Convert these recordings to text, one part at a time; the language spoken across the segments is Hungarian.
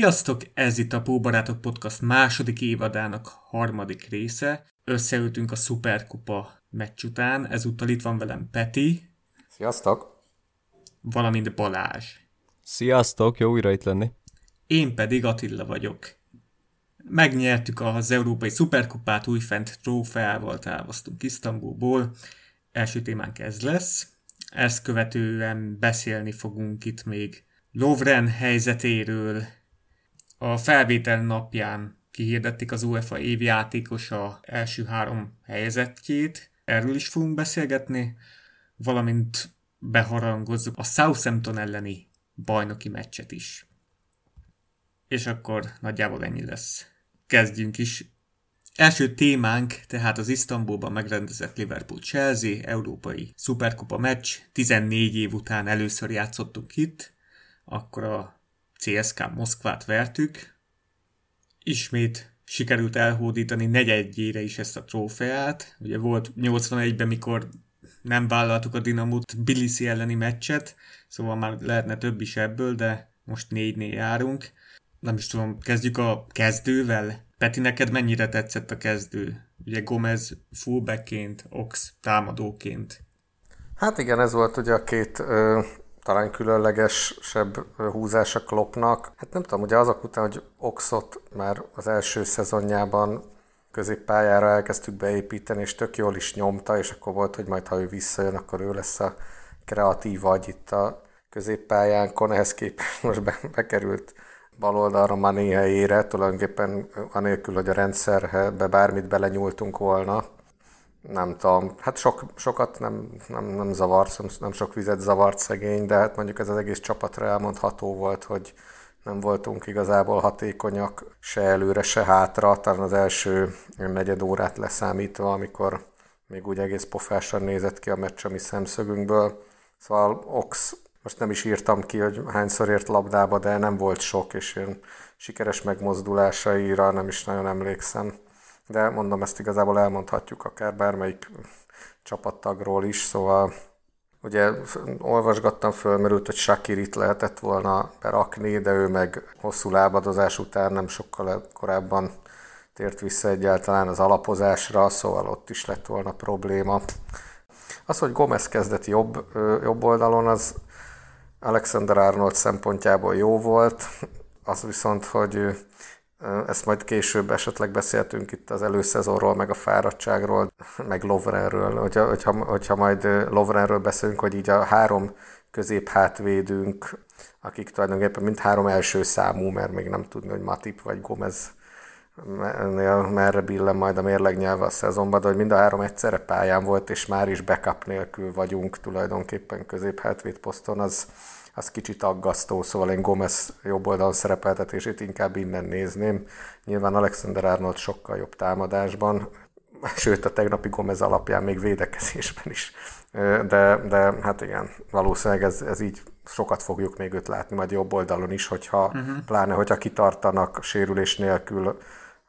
Sziasztok! Ez itt a Póbarátok Podcast második évadának harmadik része. Összeültünk a Superkupa meccs után, ezúttal itt van velem Peti. Sziasztok! Valamint Balázs. Sziasztok, jó újra itt lenni. Én pedig Attila vagyok. Megnyertük az Európai Szuperkupát, újfent trófeával távoztunk Isztambulból. Első témánk ez lesz. Ezt követően beszélni fogunk itt még Lovren helyzetéről. A felvétel napján kihirdették az UEFA évjátékosa első három helyezettjét. Erről is fogunk beszélgetni, valamint beharangozzuk a Southampton elleni bajnoki meccset is. És akkor nagyjából ennyi lesz. Kezdjünk is. Első témánk tehát az Isztambulban megrendezett Liverpool-Chelsea európai szuperkupa meccs. 14 év után először játszottuk itt, akkor a CSK Moszkvát vertük. Ismét sikerült elhódítani negyedjére is ezt a trófeát. Ugye volt 81-ben, mikor nem vállaltuk a Dinamut Bilisi elleni meccset, szóval már lehetne több is ebből, de most négynél járunk. Nem is tudom, kezdjük a kezdővel. Peti, neked mennyire tetszett a kezdő? Ugye Gomez fullbackként, Ox támadóként. Hát igen, ez volt ugye a két ö, talán különlegesebb húzása Kloppnak. Hát nem tudom, ugye azok után, hogy Oxot már az első szezonjában középpályára elkezdtük beépíteni, és tök jól is nyomta, és akkor volt, hogy majd ha ő visszajön, akkor ő lesz a kreatív vagy itt a középpályánkon, ehhez képest most be, bekerült bal oldalra Mané helyére, tulajdonképpen anélkül, hogy a rendszerbe bármit belenyúltunk volna. Nem tudom, hát sok, sokat nem, nem, nem zavart, nem sok vizet zavart szegény, de hát mondjuk ez az egész csapatra elmondható volt, hogy nem voltunk igazából hatékonyak se előre, se hátra, talán az első negyed órát leszámítva, amikor még úgy egész pofásan nézett ki a meccs a mi szemszögünkből. Szóval Ox, most nem is írtam ki, hogy hányszor ért labdába, de nem volt sok, és ilyen sikeres megmozdulásaira nem is nagyon emlékszem. De mondom, ezt igazából elmondhatjuk akár bármelyik csapattagról is, szóval Ugye olvasgattam, fölmerült, hogy Shakirit lehetett volna berakni, de ő meg hosszú lábadozás után nem sokkal korábban tért vissza egyáltalán az alapozásra, szóval ott is lett volna probléma. Az, hogy Gomez kezdett jobb, jobb oldalon, az Alexander Arnold szempontjából jó volt, az viszont, hogy ezt majd később esetleg beszéltünk itt az előszezonról, meg a fáradtságról, meg Lovrenről. Hogyha, hogyha, hogyha majd Lovrenről beszélünk, hogy így a három közép hátvédünk, akik tulajdonképpen mind három első számú, mert még nem tudni, hogy Matip vagy Gomez merre billen majd a mérlegnyelve a szezonban, de hogy mind a három egyszerre pályán volt, és már is backup nélkül vagyunk tulajdonképpen közép hátvéd poszton, az, az kicsit aggasztó, szóval én Gomez jobb oldalon szerepeltetését inkább innen nézném. Nyilván Alexander Arnold sokkal jobb támadásban, sőt a tegnapi Gomez alapján még védekezésben is. De, de hát igen, valószínűleg ez, ez így sokat fogjuk még őt látni, majd jobb oldalon is, hogyha, uh-huh. pláne hogyha kitartanak sérülés nélkül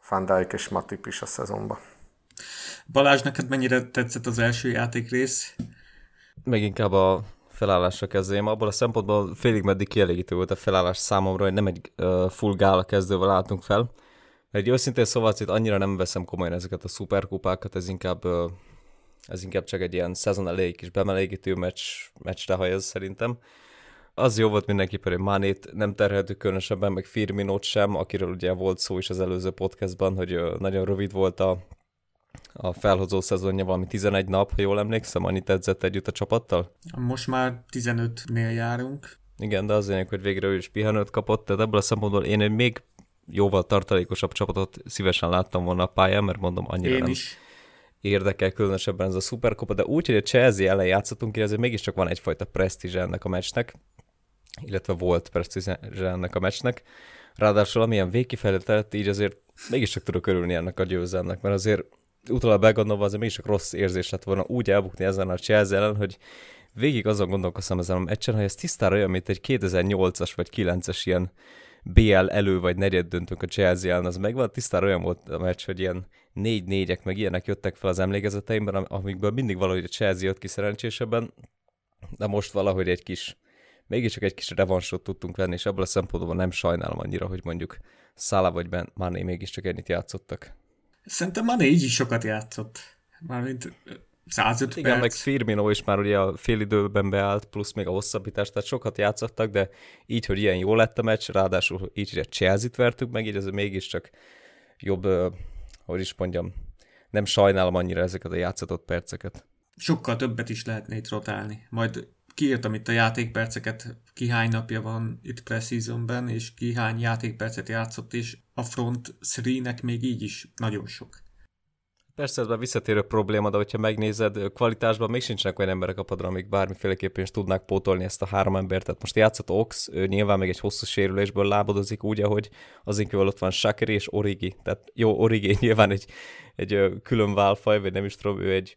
Van Dijk és Matip is a szezonban. Balázs, neked mennyire tetszett az első játékrész? Még inkább a felállásra kezdjem. Abból a szempontból félig meddig kielégítő volt a felállás számomra, hogy nem egy uh, full gála kezdővel álltunk fel. Egy őszintén szóval itt annyira nem veszem komolyan ezeket a szuperkupákat, ez inkább, uh, ez inkább csak egy ilyen szezon elejé kis bemelégítő meccs, meccsre hajaz szerintem. Az jó volt mindenképpen, hogy Mánét nem terheltük különösebben, meg Firminót sem, akiről ugye volt szó is az előző podcastban, hogy uh, nagyon rövid volt a a felhozó szezonja valami 11 nap, ha jól emlékszem, annyit edzett együtt a csapattal? Most már 15-nél járunk. Igen, de az lényeg, hogy végre ő is pihenőt kapott, tehát ebből a szempontból én egy még jóval tartalékosabb csapatot szívesen láttam volna a pályán, mert mondom, annyira én nem is. érdekel különösebben ez a szuperkopa, de úgy, hogy a Chelsea ellen játszottunk ki, azért mégiscsak van egyfajta presztízs ennek a meccsnek, illetve volt presztízs ennek a meccsnek. Ráadásul amilyen végkifejlett így azért mégiscsak tudok örülni ennek a győzelmnek, mert azért utólag begondolva azért mégis rossz érzés lett volna úgy elbukni ezen a Chelsea ellen, hogy végig azon gondolkoztam ezen a meccsen, hogy ez tisztára olyan, mint egy 2008-as vagy 9-es ilyen BL elő vagy negyed döntünk a Chelsea ellen, az megvan, tisztára olyan volt a meccs, hogy ilyen négy négyek meg ilyenek jöttek fel az emlékezeteimben, amikből mindig valahogy a Chelsea jött ki szerencsésebben, de most valahogy egy kis mégiscsak egy kis revansot tudtunk venni, és ebből a szempontból nem sajnálom annyira, hogy mondjuk Szála vagy Ben Mané mégiscsak ennyit játszottak. Szerintem Mané így is sokat játszott. Mármint 105 Igen, perc. meg Firmino is már ugye a fél időben beállt, plusz még a hosszabbítás, tehát sokat játszottak, de így, hogy ilyen jó lett a meccs, ráadásul így, hogy a Chelsea-t vertük meg, így ez mégiscsak jobb, hogy is mondjam, nem sajnálom annyira ezeket a játszatott perceket. Sokkal többet is lehetne itt rotálni. Majd kiírtam itt a játékperceket, ki hány napja van itt preseasonben, és ki hány játékpercet játszott, és a front 3-nek még így is nagyon sok. Persze ez már visszatérő probléma, de hogyha megnézed, kvalitásban még sincsenek olyan emberek a padra, amik bármiféleképpen is tudnák pótolni ezt a három embert. Tehát most játszott Ox, ő nyilván még egy hosszú sérülésből lábadozik úgy, ahogy az inkább ott van Shakiri és Origi. Tehát jó, Origi nyilván egy, egy külön válfaj, vagy nem is tudom, ő egy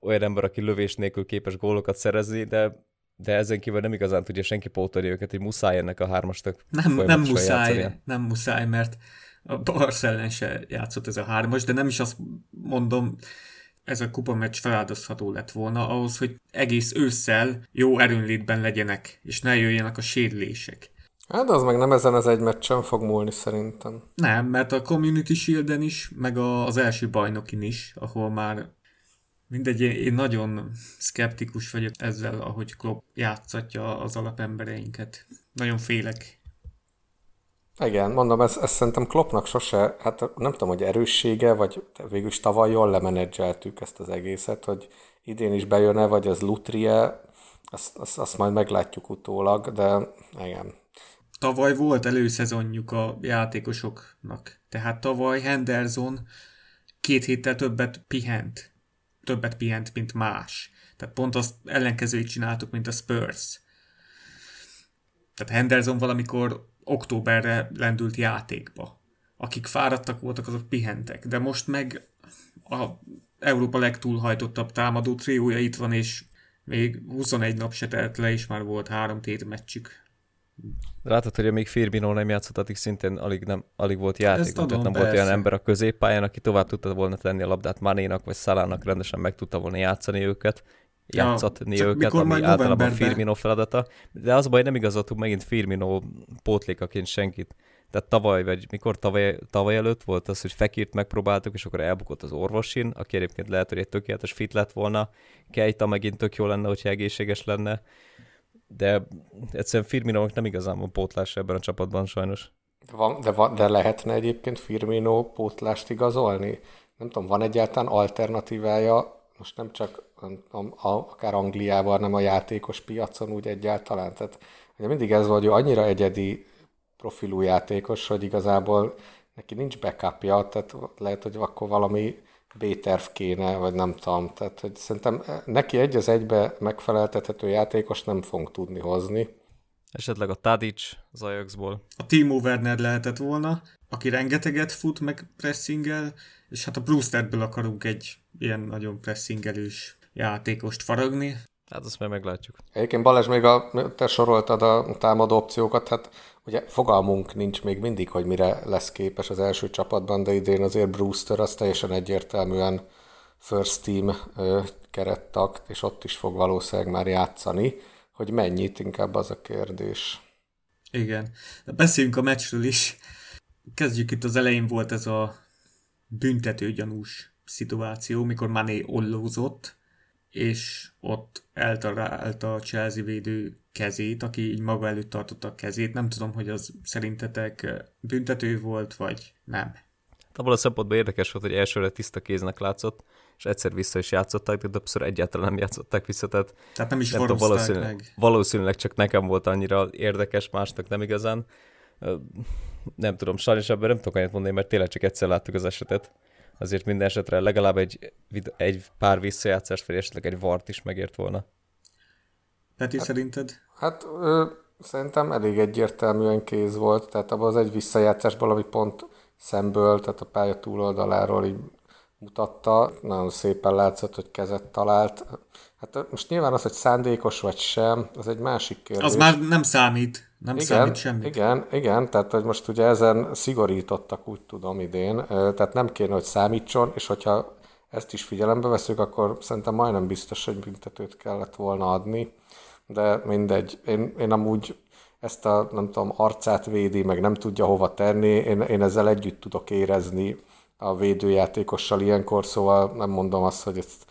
olyan ember, aki lövés nélkül képes gólokat szerezni, de de ezen kívül nem igazán tudja senki pótolni őket, hogy muszáj ennek a hármasnak Nem, nem muszáj, játszani. nem muszáj, mert a Barsz ellen se játszott ez a hármas, de nem is azt mondom, ez a kupa meccs feláldozható lett volna ahhoz, hogy egész ősszel jó erőnlétben legyenek, és ne jöjjenek a sérülések. Hát az meg nem ezen az egy meccsen fog múlni szerintem. Nem, mert a Community shield is, meg az első bajnokin is, ahol már mindegy, én nagyon szkeptikus vagyok ezzel, ahogy Klopp játszatja az alapembereinket. Nagyon félek igen, mondom, ez, ez szerintem Kloppnak sose, hát nem tudom, hogy erőssége, vagy végül is tavaly jól lemenedzseltük ezt az egészet, hogy idén is bejön-e, vagy ez lutrie, azt, azt, azt majd meglátjuk utólag, de igen. Tavaly volt előszezonjuk a játékosoknak, tehát tavaly Henderson két héttel többet pihent, többet pihent, mint más. Tehát pont azt ellenkezőit csináltuk, mint a Spurs. Tehát Henderson valamikor októberre lendült játékba. Akik fáradtak voltak, azok pihentek, de most meg a Európa legtúlhajtottabb támadó triója itt van, és még 21 nap se telt le, és már volt három tét meccsük. Látod, hogy még Firmino nem játszott, addig szintén alig, nem, alig volt játék, tehát nem persze. volt olyan ember a középpályán, aki tovább tudta volna tenni a labdát Manénak vagy Szalának, rendesen meg tudta volna játszani őket játszatni ja, őket, ami általában. Firmino feladata. De az baj, nem igazoltuk megint Firmino pótlékaként senkit. Tehát tavaly, vagy mikor tavaly, tavaly előtt volt az, hogy Fekirt megpróbáltuk, és akkor elbukott az orvosin, aki egyébként lehet, hogy egy tökéletes fit lett volna. Kejta megint tök jó lenne, hogyha egészséges lenne. De egyszerűen Firmino nem igazán van pótlás ebben a csapatban sajnos. Van, de, van, de lehetne egyébként Firmino pótlást igazolni? Nem tudom, van egyáltalán alternatívája most nem csak akár Angliában, hanem a játékos piacon úgy egyáltalán. Tehát ugye mindig ez hogy annyira egyedi profilú játékos, hogy igazából neki nincs backupja, tehát lehet, hogy akkor valami B-terv kéne, vagy nem tudom. Tehát hogy szerintem neki egy az egybe megfeleltethető játékos nem fogunk tudni hozni. Esetleg a Tadic az Ajaxból. A Timo Werner lehetett volna, aki rengeteget fut, meg pressingel, és hát a Brewsterből akarunk egy ilyen nagyon pressingelős játékost faragni. Hát azt meg meglátjuk. Egyébként Balázs, még a, te soroltad a támadó opciókat, hát ugye fogalmunk nincs még mindig, hogy mire lesz képes az első csapatban, de idén azért Brewster az teljesen egyértelműen first team kerettak, és ott is fog valószínűleg már játszani, hogy mennyit, inkább az a kérdés. Igen. De beszéljünk a meccsről is. Kezdjük itt az elején volt ez a büntetőgyanús szituáció, mikor Mané ollózott, és ott eltalált a Chelsea védő kezét, aki így maga előtt tartotta a kezét. Nem tudom, hogy az szerintetek büntető volt, vagy nem. Abban a szempontból érdekes volt, hogy elsőre tiszta kéznek látszott, és egyszer vissza is játszották, de többször egyáltalán nem játszották vissza, tehát, tehát nem is nem tudom, valószínűleg, meg. valószínűleg csak nekem volt annyira érdekes, másnak nem igazán. Nem tudom, sajnos ebben nem tudok annyit mondani, mert tényleg csak egyszer láttuk az esetet azért minden esetre legalább egy, egy pár visszajátszást, vagy esetleg egy vart is megért volna. Peti, hát, szerinted? Hát ö, szerintem elég egyértelműen kéz volt, tehát abban az egy visszajátszásból, ami pont szemből, tehát a pálya túloldaláról így mutatta, nagyon szépen látszott, hogy kezet talált. Hát most nyilván az, hogy szándékos vagy sem, az egy másik kérdés. Az már nem számít. Nem igen, számít semmit. Igen, igen, tehát hogy most ugye ezen szigorítottak, úgy tudom idén, tehát nem kéne, hogy számítson, és hogyha ezt is figyelembe veszük, akkor szerintem majdnem biztos, hogy büntetőt kellett volna adni. de mindegy. Én, én amúgy ezt a, nem tudom, arcát védi, meg nem tudja hova tenni, én, én ezzel együtt tudok érezni a védőjátékossal ilyenkor, szóval nem mondom azt, hogy ezt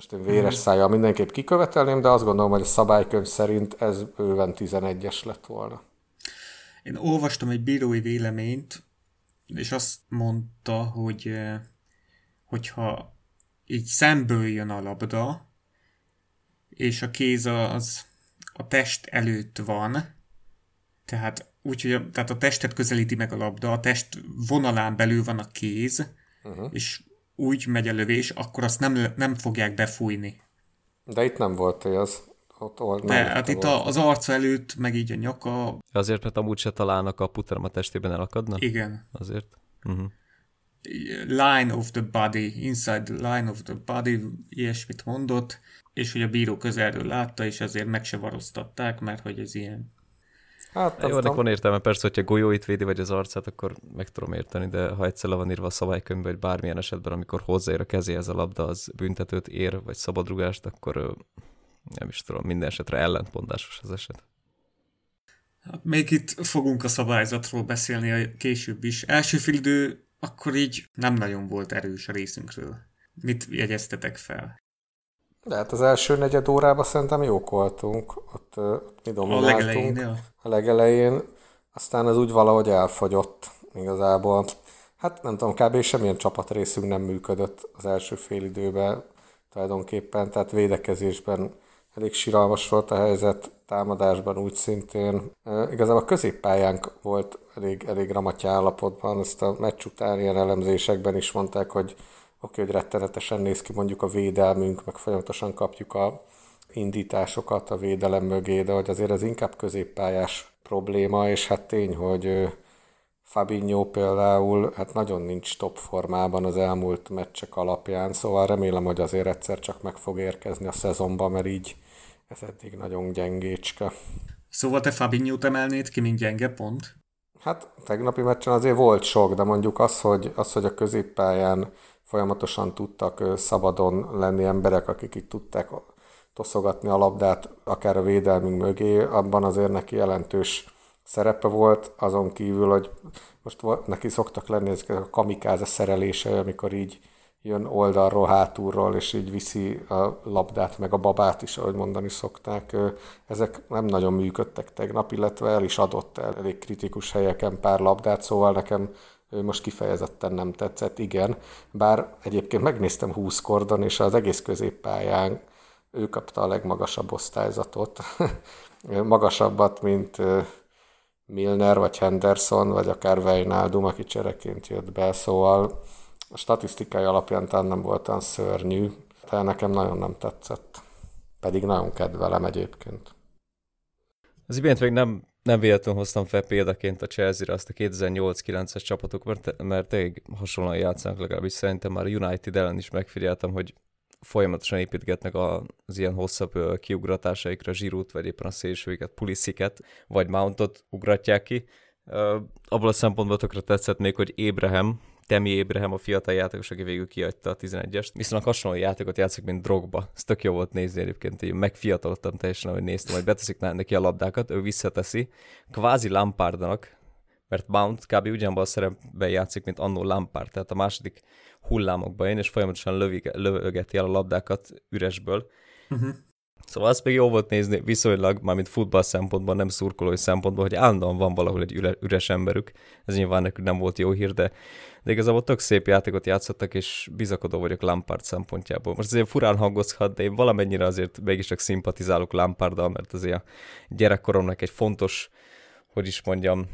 most én véres mhm. szájjal mindenképp kikövetelném, de azt gondolom, hogy a szabálykönyv szerint ez bőven 11-es lett volna. Én olvastam egy bírói véleményt, és azt mondta, hogy eh, hogyha így szemből jön a labda, és a kéz az a test előtt van, tehát úgy, hogy a, tehát a testet közelíti meg a labda, a test vonalán belül van a kéz, uh-huh. és úgy megy a lövés, akkor azt nem, nem fogják befújni. De itt nem volt az. Ott, ott De hát itt a, az arca előtt, meg így a nyaka. Azért, mert amúgy se találnak a puterom a testében elakadna? Igen. Azért. Uh-huh. Line of the body, inside the line of the body, ilyesmit mondott, és hogy a bíró közelről látta, és ezért meg se varoztatták, mert hogy ez ilyen Hát, Jó, ennek van értelme, persze, hogyha golyóit védi, vagy az arcát, akkor meg tudom érteni, de ha egyszer le van írva a szabálykönyvbe, hogy bármilyen esetben, amikor hozzáér a kezéhez a labda, az büntetőt ér, vagy szabadrugást, akkor nem is tudom, minden esetre ellentmondásos az eset. Hát még itt fogunk a szabályzatról beszélni a később is. Első fildő akkor így nem nagyon volt erős a részünkről. Mit jegyeztetek fel? De hát az első negyed órában szerintem jók voltunk. Ott, ott mi domináltunk. A legelején, ja. A legelején. Aztán ez úgy valahogy elfogyott igazából. Hát nem tudom, kb. semmilyen csapatrészünk nem működött az első fél időben tulajdonképpen, tehát védekezésben elég siralmas volt a helyzet, támadásban úgy szintén. Igazából a középpályánk volt elég, elég ramatja állapotban, ezt a meccs után ilyen elemzésekben is mondták, hogy oké, hogy rettenetesen néz ki mondjuk a védelmünk, meg folyamatosan kapjuk a indításokat a védelem mögé, de hogy azért ez inkább középpályás probléma, és hát tény, hogy Fabinho például hát nagyon nincs top formában az elmúlt meccsek alapján, szóval remélem, hogy azért egyszer csak meg fog érkezni a szezonban, mert így ez eddig nagyon gyengécske. Szóval te Fabinho-t emelnéd ki, mint gyenge pont? Hát tegnapi meccsen azért volt sok, de mondjuk az, hogy, az, hogy a középpályán folyamatosan tudtak szabadon lenni emberek, akik itt tudták toszogatni a labdát, akár a védelmünk mögé, abban azért neki jelentős szerepe volt, azon kívül, hogy most neki szoktak lenni ezek a kamikáze szerelése, amikor így jön oldalról, hátulról, és így viszi a labdát, meg a babát is, ahogy mondani szokták. Ezek nem nagyon működtek tegnap, illetve el is adott el elég kritikus helyeken pár labdát, szóval nekem most kifejezetten nem tetszett, igen. Bár egyébként megnéztem 20 kordon, és az egész középpályán ő kapta a legmagasabb osztályzatot. Magasabbat, mint Milner, vagy Henderson, vagy akár Wijnaldum, aki csereként jött be, szóval a statisztikai alapján talán nem volt olyan szörnyű, de nekem nagyon nem tetszett. Pedig nagyon kedvelem egyébként. Az imént még nem nem véletlenül hoztam fel példaként a Chelsea-re azt a 2008-9-es csapatok, mert, mert elég hasonlóan játszanak legalábbis szerintem már a United ellen is megfigyeltem, hogy folyamatosan építgetnek az ilyen hosszabb kiugratásaikra zsirút, vagy éppen a szélsőiket, pulisziket, vagy mountot ugratják ki. Abból a szempontból tökre tetszett még, hogy Ébrahem, Temi Ébrahem, a fiatal játékos, aki végül kiadta a 11-est. Viszont hasonló játékot játszik, mint Drogba. Ez tök jó volt nézni egyébként, hogy megfiatalodtam teljesen, ahogy néztem, hogy beteszik neki a labdákat, ő visszateszi. Kvázi Lampardnak, mert Mount kb. ugyanabban a szerepben játszik, mint annó Lampard, tehát a második hullámokban jön, és folyamatosan lövig, lövögeti el a labdákat üresből. Uh-huh. Szóval azt még jó volt nézni viszonylag, mármint futball szempontból, nem szurkolói szempontból, hogy állandóan van valahol egy üres emberük. Ez nyilván nekünk nem volt jó hír, de, de igazából tök szép játékot játszottak, és bizakodó vagyok Lampard szempontjából. Most azért furán hangozhat, de én valamennyire azért mégiscsak szimpatizálok Lamparddal, mert azért a gyerekkoromnak egy fontos, hogy is mondjam,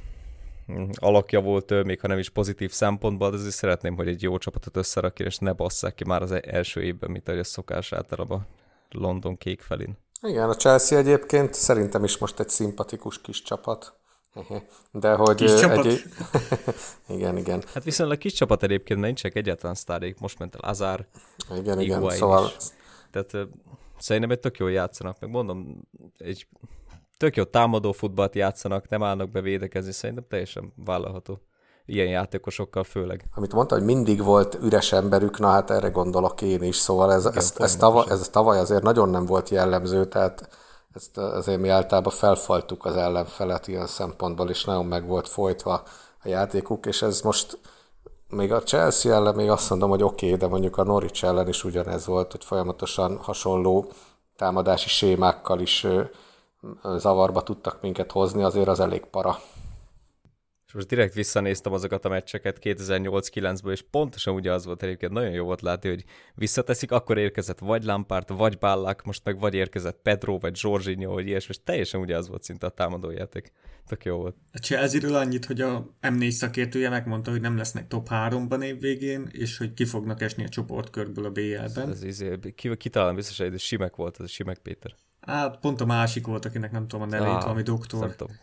alakja volt, még ha nem is pozitív szempontból, de azért szeretném, hogy egy jó csapatot összerakja, és ne basszák ki már az e- első évben, mint ahogy a szokás általában London kék felén. Igen, a Chelsea egyébként szerintem is most egy szimpatikus kis csapat. De hogy... Kis csapat. Egy... igen, igen. Hát viszonylag kis csapat egyébként, mert nincsenek egyáltalán sztárék. Most ment el Azár, Igen, igen, szóval... Is. Tehát szerintem egy tök jól játszanak, meg mondom, egy tök jó támadó futballt játszanak, nem állnak be védekezni, szerintem teljesen vállalható ilyen játékosokkal főleg. Amit mondta, hogy mindig volt üres emberük, na hát erre gondolok én is, szóval ez, Igen, ez, ez, tavaly, ez tavaly azért nagyon nem volt jellemző, tehát ezt azért mi általában felfaltuk az ellenfelet ilyen szempontból, és nagyon meg volt folytva a játékuk, és ez most még a Chelsea ellen még azt mondom, hogy oké, okay, de mondjuk a Norwich ellen is ugyanez volt, hogy folyamatosan hasonló támadási sémákkal is zavarba tudtak minket hozni, azért az elég para. És most direkt visszanéztem azokat a meccseket 2008-9-ből, és pontosan ugye az volt egyébként, nagyon jó volt látni, hogy visszateszik, akkor érkezett vagy Lampard, vagy Ballak, most meg vagy érkezett Pedro, vagy Jorginho, vagy ilyesmi, és teljesen ugye az volt szinte a támadójáték. Tök jó volt. A Chelsea-ről annyit, hogy a M4 szakértője megmondta, hogy nem lesznek top 3-ban évvégén, és hogy ki fognak esni a csoportkörből a BL-ben. Ez, ez, ez, ki, kitalálom biztos, hogy ez Simek volt, ez Simek Péter. Hát pont a másik volt, akinek nem tudom a nevét, ah, valami doktor. Nem tudom.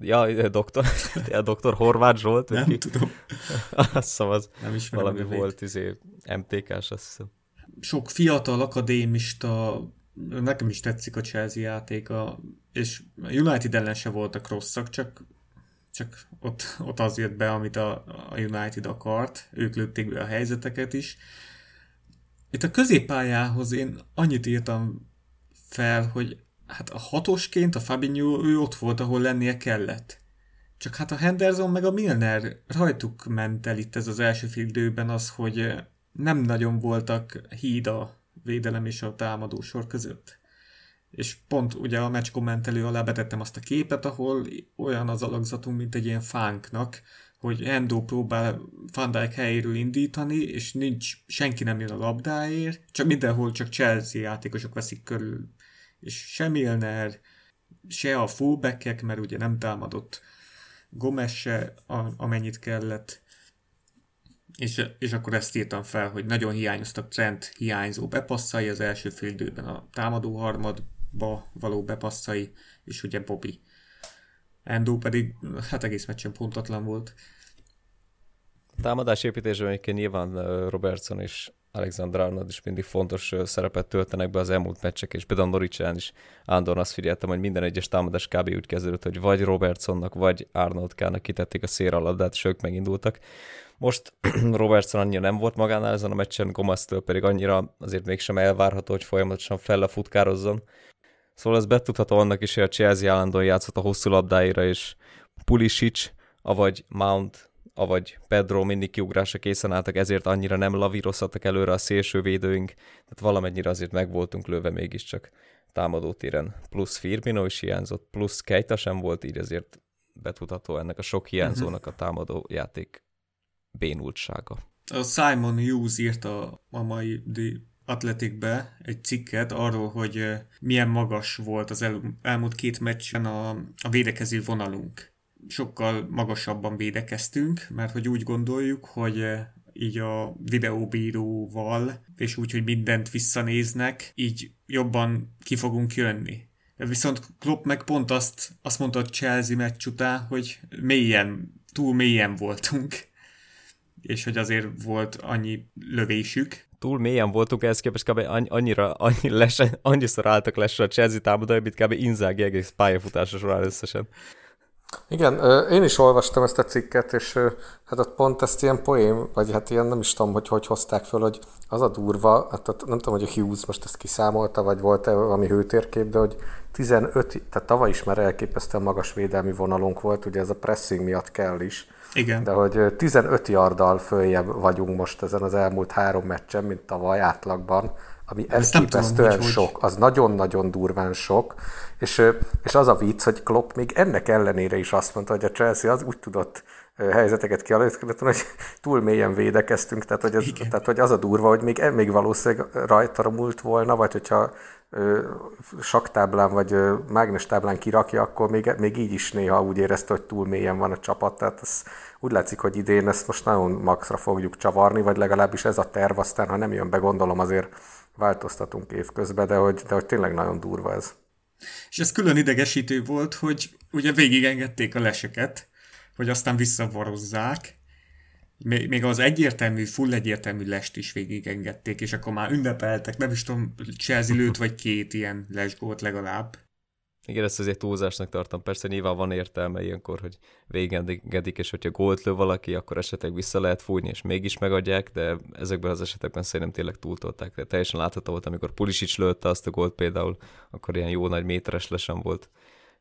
Ja, doktor, a doktor Horváth Zsolt. Nem ki? tudom. azt hiszem, az nem valami volt, izé, MTK-s, azt hiszem. Sok fiatal akadémista, nekem is tetszik a Chelsea játéka, és United ellen se voltak rosszak, csak, csak ott, ott az jött be, amit a, a United akart, ők lőtték be a helyzeteket is. Itt a középpályához én annyit írtam fel, hogy hát a hatosként a Fabinho ő ott volt, ahol lennie kellett. Csak hát a Henderson meg a Milner rajtuk ment el itt ez az első fél időben az, hogy nem nagyon voltak híd a védelem és a támadó sor között. És pont ugye a meccs kommentelő alá betettem azt a képet, ahol olyan az alakzatunk, mint egy ilyen fánknak, hogy Endo próbál Van Dijk helyéről indítani, és nincs, senki nem jön a labdáért, csak mindenhol csak Chelsea játékosok veszik körül és se Milner, se a fullbackek, mert ugye nem támadott Gomes se, amennyit kellett, és, és akkor ezt írtam fel, hogy nagyon hiányoztak Trent hiányzó bepasszai az első fél időben a támadó harmadba való bepasszai, és ugye Bobby. Endo pedig hát egész meccsen pontatlan volt. Támadás építésben egyébként nyilván Robertson és Alexander Arnold is mindig fontos szerepet töltenek be az elmúlt meccsek, és például Noricsen is Ándor azt figyeltem, hogy minden egyes támadás kb. úgy kezdődött, hogy vagy Robertsonnak, vagy Arnoldkának kitették a szér a labdát, és megindultak. Most Robertson annyira nem volt magánál ezen a meccsen, Gomasztől pedig annyira azért mégsem elvárható, hogy folyamatosan fel futkározzon. Szóval ez betudható annak is, hogy a Chelsea állandóan játszott a hosszú labdáira, és Pulisic, avagy Mount avagy Pedro mindig kiugrásra készen álltak, ezért annyira nem lavírozhattak előre a szélsővédőink, tehát valamennyire azért meg voltunk lőve mégiscsak támadótéren. Plusz Firmino is hiányzott, plusz Keita sem volt, így azért betudható ennek a sok hiányzónak a támadó játék bénultsága. A Simon Hughes írta a mai The Athleticbe egy cikket arról, hogy eh, milyen magas volt az el, elmúlt két meccsen a, a védekező vonalunk sokkal magasabban védekeztünk, mert hogy úgy gondoljuk, hogy eh, így a videóbíróval, és úgy, hogy mindent visszanéznek, így jobban ki fogunk jönni. Viszont Klopp meg pont azt, azt mondta a Chelsea meccs után, hogy mélyen, túl mélyen voltunk, és hogy azért volt annyi lövésük. Túl mélyen voltunk, ehhez képest kb. annyira, annyi lese, annyiszor álltak lesre a Chelsea támadói, mint kb. Inzaghi egész pályafutása során összesen. Igen, én is olvastam ezt a cikket, és hát ott pont ezt ilyen poém, vagy hát ilyen nem is tudom, hogy hogy hozták föl, hogy az a durva, hát nem tudom, hogy a Hughes most ezt kiszámolta, vagy volt-e valami hőtérkép, de hogy 15, tehát tavaly is már elképesztően magas védelmi vonalunk volt, ugye ez a pressing miatt kell is. Igen. De hogy 15 yarddal följebb vagyunk most ezen az elmúlt három meccsen, mint tavaly átlagban, ami elképesztően sok, hogy... az nagyon-nagyon durván sok, és, és az a vicc, hogy Klopp még ennek ellenére is azt mondta, hogy a Chelsea az úgy tudott helyzeteket kialakítani, hogy túl mélyen védekeztünk, tehát hogy, az, tehát hogy az a durva, hogy még, még valószínűleg rajta múlt volna, vagy hogyha ö, saktáblán vagy ö, mágnestáblán kirakja, akkor még, még így is néha úgy érezte, hogy túl mélyen van a csapat, tehát az, úgy látszik, hogy idén ezt most nagyon maxra fogjuk csavarni, vagy legalábbis ez a terv, aztán ha nem jön be, gondolom azért változtatunk évközben, de hogy, de hogy tényleg nagyon durva ez. És ez külön idegesítő volt, hogy ugye végigengedték a leseket, hogy aztán visszavorozzák, még az egyértelmű, full egyértelmű lest is végigengedték, és akkor már ünnepeltek, nem is tudom, Chelsea lőtt vagy két ilyen lesgót legalább. Igen, ezt azért túlzásnak tartom. Persze nyilván van értelme ilyenkor, hogy végengedik, és hogyha gólt lő valaki, akkor esetleg vissza lehet fújni, és mégis megadják, de ezekben az esetekben szerintem tényleg túltolták. De teljesen látható volt, amikor Pulisic lőtte azt a gólt például, akkor ilyen jó nagy méteres lesen volt.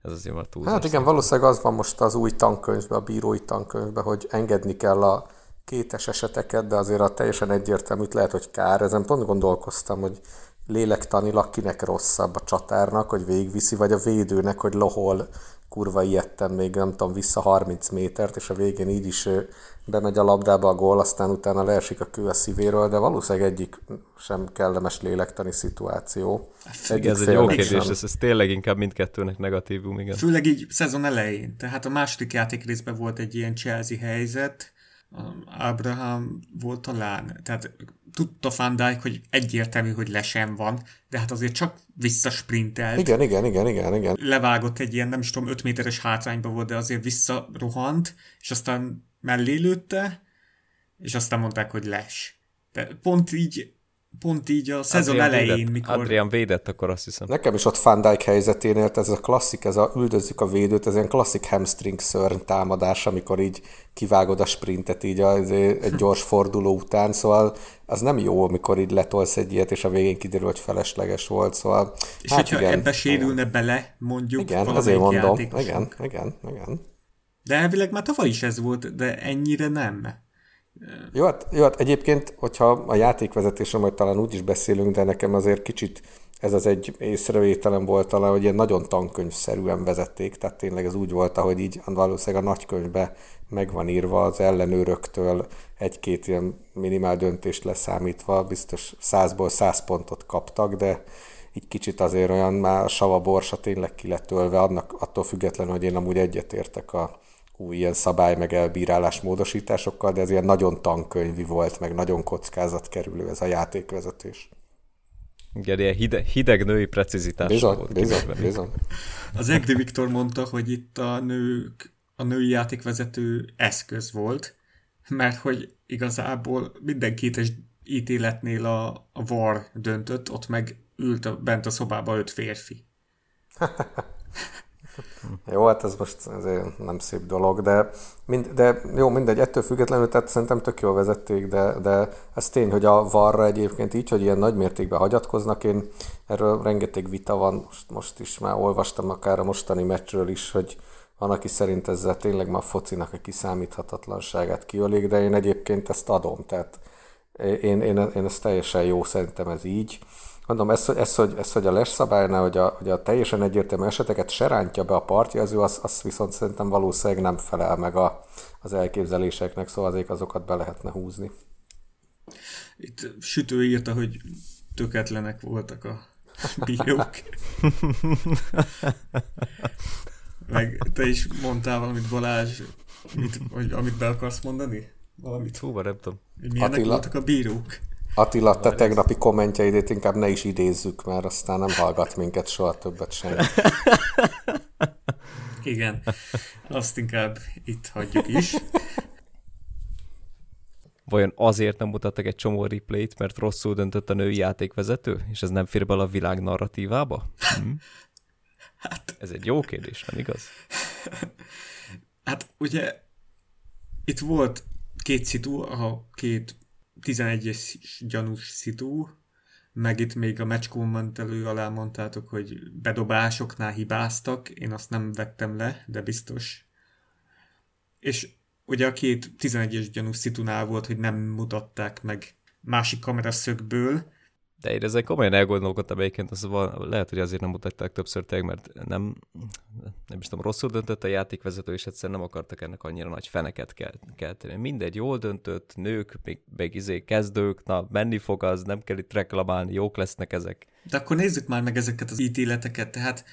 Ez azért már túlzás. Hát igen, valószínűleg az van most az új tankönyvben, a bírói tankönyvben, hogy engedni kell a kétes eseteket, de azért a teljesen egyértelműt lehet, hogy kár. Ezen pont gondolkoztam, hogy lélektanilag kinek rosszabb a csatárnak, hogy végviszi, vagy a védőnek, hogy lohol kurva ijedtem még, nem tudom, vissza 30 métert, és a végén így is bemegy a labdába a gól, aztán utána leesik a kő a szívéről, de valószínűleg egyik sem kellemes lélektani szituáció. Egyik ez egy jó kérdés, ez, ez tényleg inkább mindkettőnek negatívum, igen. Főleg így szezon elején. Tehát a második játék részben volt egy ilyen Chelsea helyzet, Abraham volt talán, tehát tudta Van Dijk, hogy egyértelmű, hogy lesen van, de hát azért csak visszasprintelt. Igen, igen, igen, igen, igen. Levágott egy ilyen, nem is tudom, 5 méteres hátrányba volt, de azért visszarohant, és aztán mellé lőtte, és aztán mondták, hogy les. De pont így pont így a szezon Adrian elején, védett, mikor... Adrian védett, akkor azt hiszem. Nekem is ott Van Dijk helyzeténél, ez a klasszik, ez a üldözzük a védőt, ez ilyen klasszik hamstring szörny támadás, amikor így kivágod a sprintet így a, egy gyors forduló után, szóval az nem jó, amikor így letolsz egy ilyet, és a végén kiderül, hogy felesleges volt, szóval... És hát hogyha igen, ebbe sérülne igen. bele, mondjuk Igen, azért mondom, igen, igen, igen. De elvileg már tavaly is ez volt, de ennyire nem. Jó hát, jó, hát egyébként, hogyha a játékvezetésről majd talán úgy is beszélünk, de nekem azért kicsit ez az egy észrevételem volt talán, hogy ilyen nagyon tankönyvszerűen vezették, tehát tényleg ez úgy volt, ahogy így valószínűleg a nagykönyvbe meg van írva az ellenőröktől egy-két ilyen minimál döntést leszámítva, biztos százból száz pontot kaptak, de így kicsit azért olyan már a sava borsa tényleg ki lett tölve, annak attól függetlenül, hogy én amúgy egyetértek a, új ilyen szabály meg elbírálás módosításokkal, de ez ilyen nagyon tankönyvi volt, meg nagyon kockázatkerülő ez a játékvezetés. Igen, ilyen hideg, hideg női precizitás bizony, volt. Bizony, bizony. Az Egri Viktor mondta, hogy itt a nők, a női játékvezető eszköz volt, mert hogy igazából minden kétes ítéletnél a, a VAR döntött, ott meg ült a, bent a szobába öt férfi. Jó, hát ez most azért nem szép dolog, de, mind, de jó, mindegy, ettől függetlenül, tehát szerintem tök jól vezették, de, de ez tény, hogy a varra egyébként így, hogy ilyen nagy mértékben hagyatkoznak, én erről rengeteg vita van, most, most is már olvastam akár a mostani meccsről is, hogy van, aki szerint ezzel tényleg már a focinak a kiszámíthatatlanságát kiölik, de én egyébként ezt adom, tehát én, én, én ezt teljesen jó, szerintem ez így. Mondom, ez, ez, hogy, ez, hogy a les szabálynál, hogy a, hogy a teljesen egyértelmű eseteket se rántja be a partjelző, az, az viszont szerintem valószínűleg nem felel meg a, az elképzeléseknek, szóval azért azokat be lehetne húzni. Itt Sütő írta, hogy töketlenek voltak a bírók. Meg te is mondtál valamit, Balázs, mit, hogy, amit be akarsz mondani? Valamit? Hú, nem tudom. Milyenek Attila, voltak a bírók? Attila, te tegnapi kommentjeidét inkább ne is idézzük, mert aztán nem hallgat minket soha többet sem. Igen, azt inkább itt hagyjuk is. Vajon azért nem mutattak egy csomó replayt, mert rosszul döntött a női játékvezető, és ez nem fér bele a világ narratívába? Hm? Hát... Ez egy jó kérdés, nem igaz? Hát ugye itt volt két szitu, a két 11-es gyanús szitu, meg itt még a match kommentelő alá mondtátok, hogy bedobásoknál hibáztak, én azt nem vettem le, de biztos. És ugye a két 11-es gyanús szitunál volt, hogy nem mutatták meg másik kameraszögből, de én ezzel komolyan elgondolkodtam egyébként, az van, lehet, hogy azért nem mutatták többször tényleg, mert nem, nem is tudom, rosszul döntött a játékvezető, és egyszerűen nem akartak ennek annyira nagy feneket kelteni. Mindegy, jól döntött, nők, még, még izé kezdők, na, menni fog az, nem kell itt reklamálni, jók lesznek ezek. De akkor nézzük már meg ezeket az ítéleteket, tehát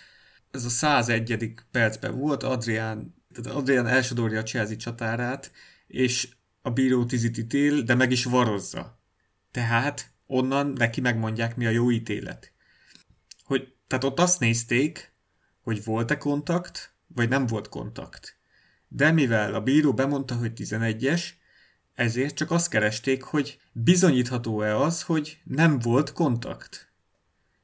ez a 101. percben volt, Adrián, tehát Adrián elsodorja a Chelsea csatárát, és a bíró tizit ítél, de meg is varozza. Tehát onnan neki megmondják, mi a jó ítélet. Hogy, tehát ott azt nézték, hogy volt-e kontakt, vagy nem volt kontakt. De mivel a bíró bemondta, hogy 11-es, ezért csak azt keresték, hogy bizonyítható-e az, hogy nem volt kontakt.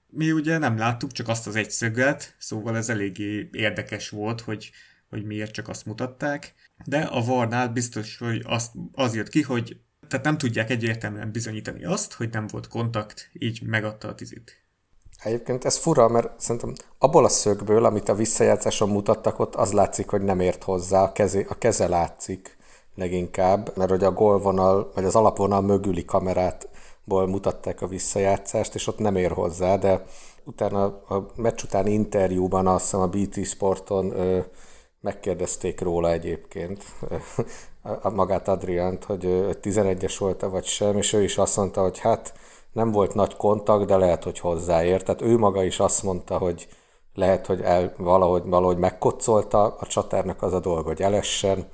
mi ugye nem láttuk csak azt az egy szöget, szóval ez eléggé érdekes volt, hogy, hogy miért csak azt mutatták, de a Varnál biztos, hogy azt, az jött ki, hogy tehát nem tudják egyértelműen bizonyítani azt, hogy nem volt kontakt, így megadta a tizit. Egyébként ez fura, mert szerintem abból a szögből, amit a visszajátszáson mutattak, ott az látszik, hogy nem ért hozzá, a, keze, a keze látszik leginkább, mert hogy a gólvonal, vagy az alapvonal mögüli kamerátból mutatták a visszajátszást, és ott nem ér hozzá, de utána a meccs utáni interjúban azt hiszem a BT Sporton ö, megkérdezték róla egyébként a magát Adriánt, hogy 11-es volt-e vagy sem, és ő is azt mondta, hogy hát nem volt nagy kontakt, de lehet, hogy hozzáért. Tehát ő maga is azt mondta, hogy lehet, hogy el, valahogy, valahogy megkocolta a csatárnak az a dolga, hogy elessen.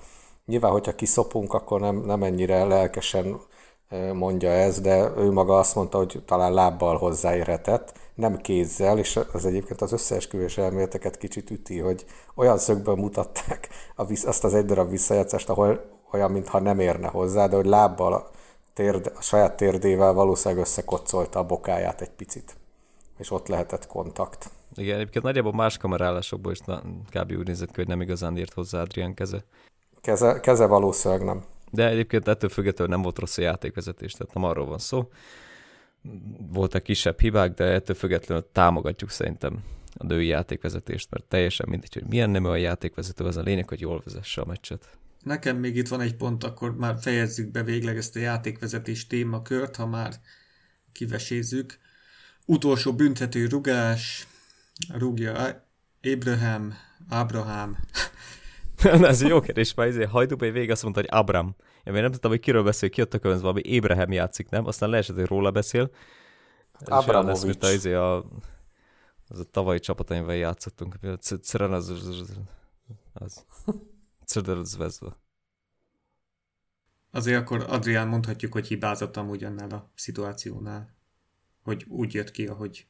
Nyilván, hogyha kiszopunk, akkor nem, nem ennyire lelkesen mondja ez, de ő maga azt mondta, hogy talán lábbal hozzáérhetett, nem kézzel, és az egyébként az összeesküvés elméleteket kicsit üti, hogy olyan szögből mutatták a azt az egy darab visszajátszást, ahol olyan, mintha nem érne hozzá, de hogy lábbal térd, a saját térdével valószínűleg összekocolta a bokáját egy picit, és ott lehetett kontakt. Igen, egyébként nagyjából más kamerálásokból is na, kb. úgy nézett ki, hogy nem igazán írt hozzá Adrián keze. Keze, keze valószínűleg nem. De egyébként ettől függetlenül nem volt rossz a játékvezetés, tehát nem arról van szó. Voltak kisebb hibák, de ettől függetlenül támogatjuk szerintem a női játékvezetést, mert teljesen mindegy, hogy milyen nemű a játékvezető, az a lényeg, hogy jól vezesse a meccset. Nekem még itt van egy pont, akkor már fejezzük be végleg ezt a játékvezetés témakört, ha már kivesézzük. Utolsó büntető rugás, rúgja Abraham, Abraham. Ez jó kérdés, mert ezért Hajdúbai végig azt mondta, hogy Abram. Én még nem tudtam, hogy kiről beszél, ki ott a könyv, valami Abraham játszik, nem? Aztán leesett, hogy róla beszél. Abramovics. Ez izé a, az a tavalyi csapat, amivel játszottunk. Egyszerűen az... az. Zvezda. Azért akkor Adrián mondhatjuk, hogy hibázott amúgy annál a szituációnál. Hogy úgy jött ki, ahogy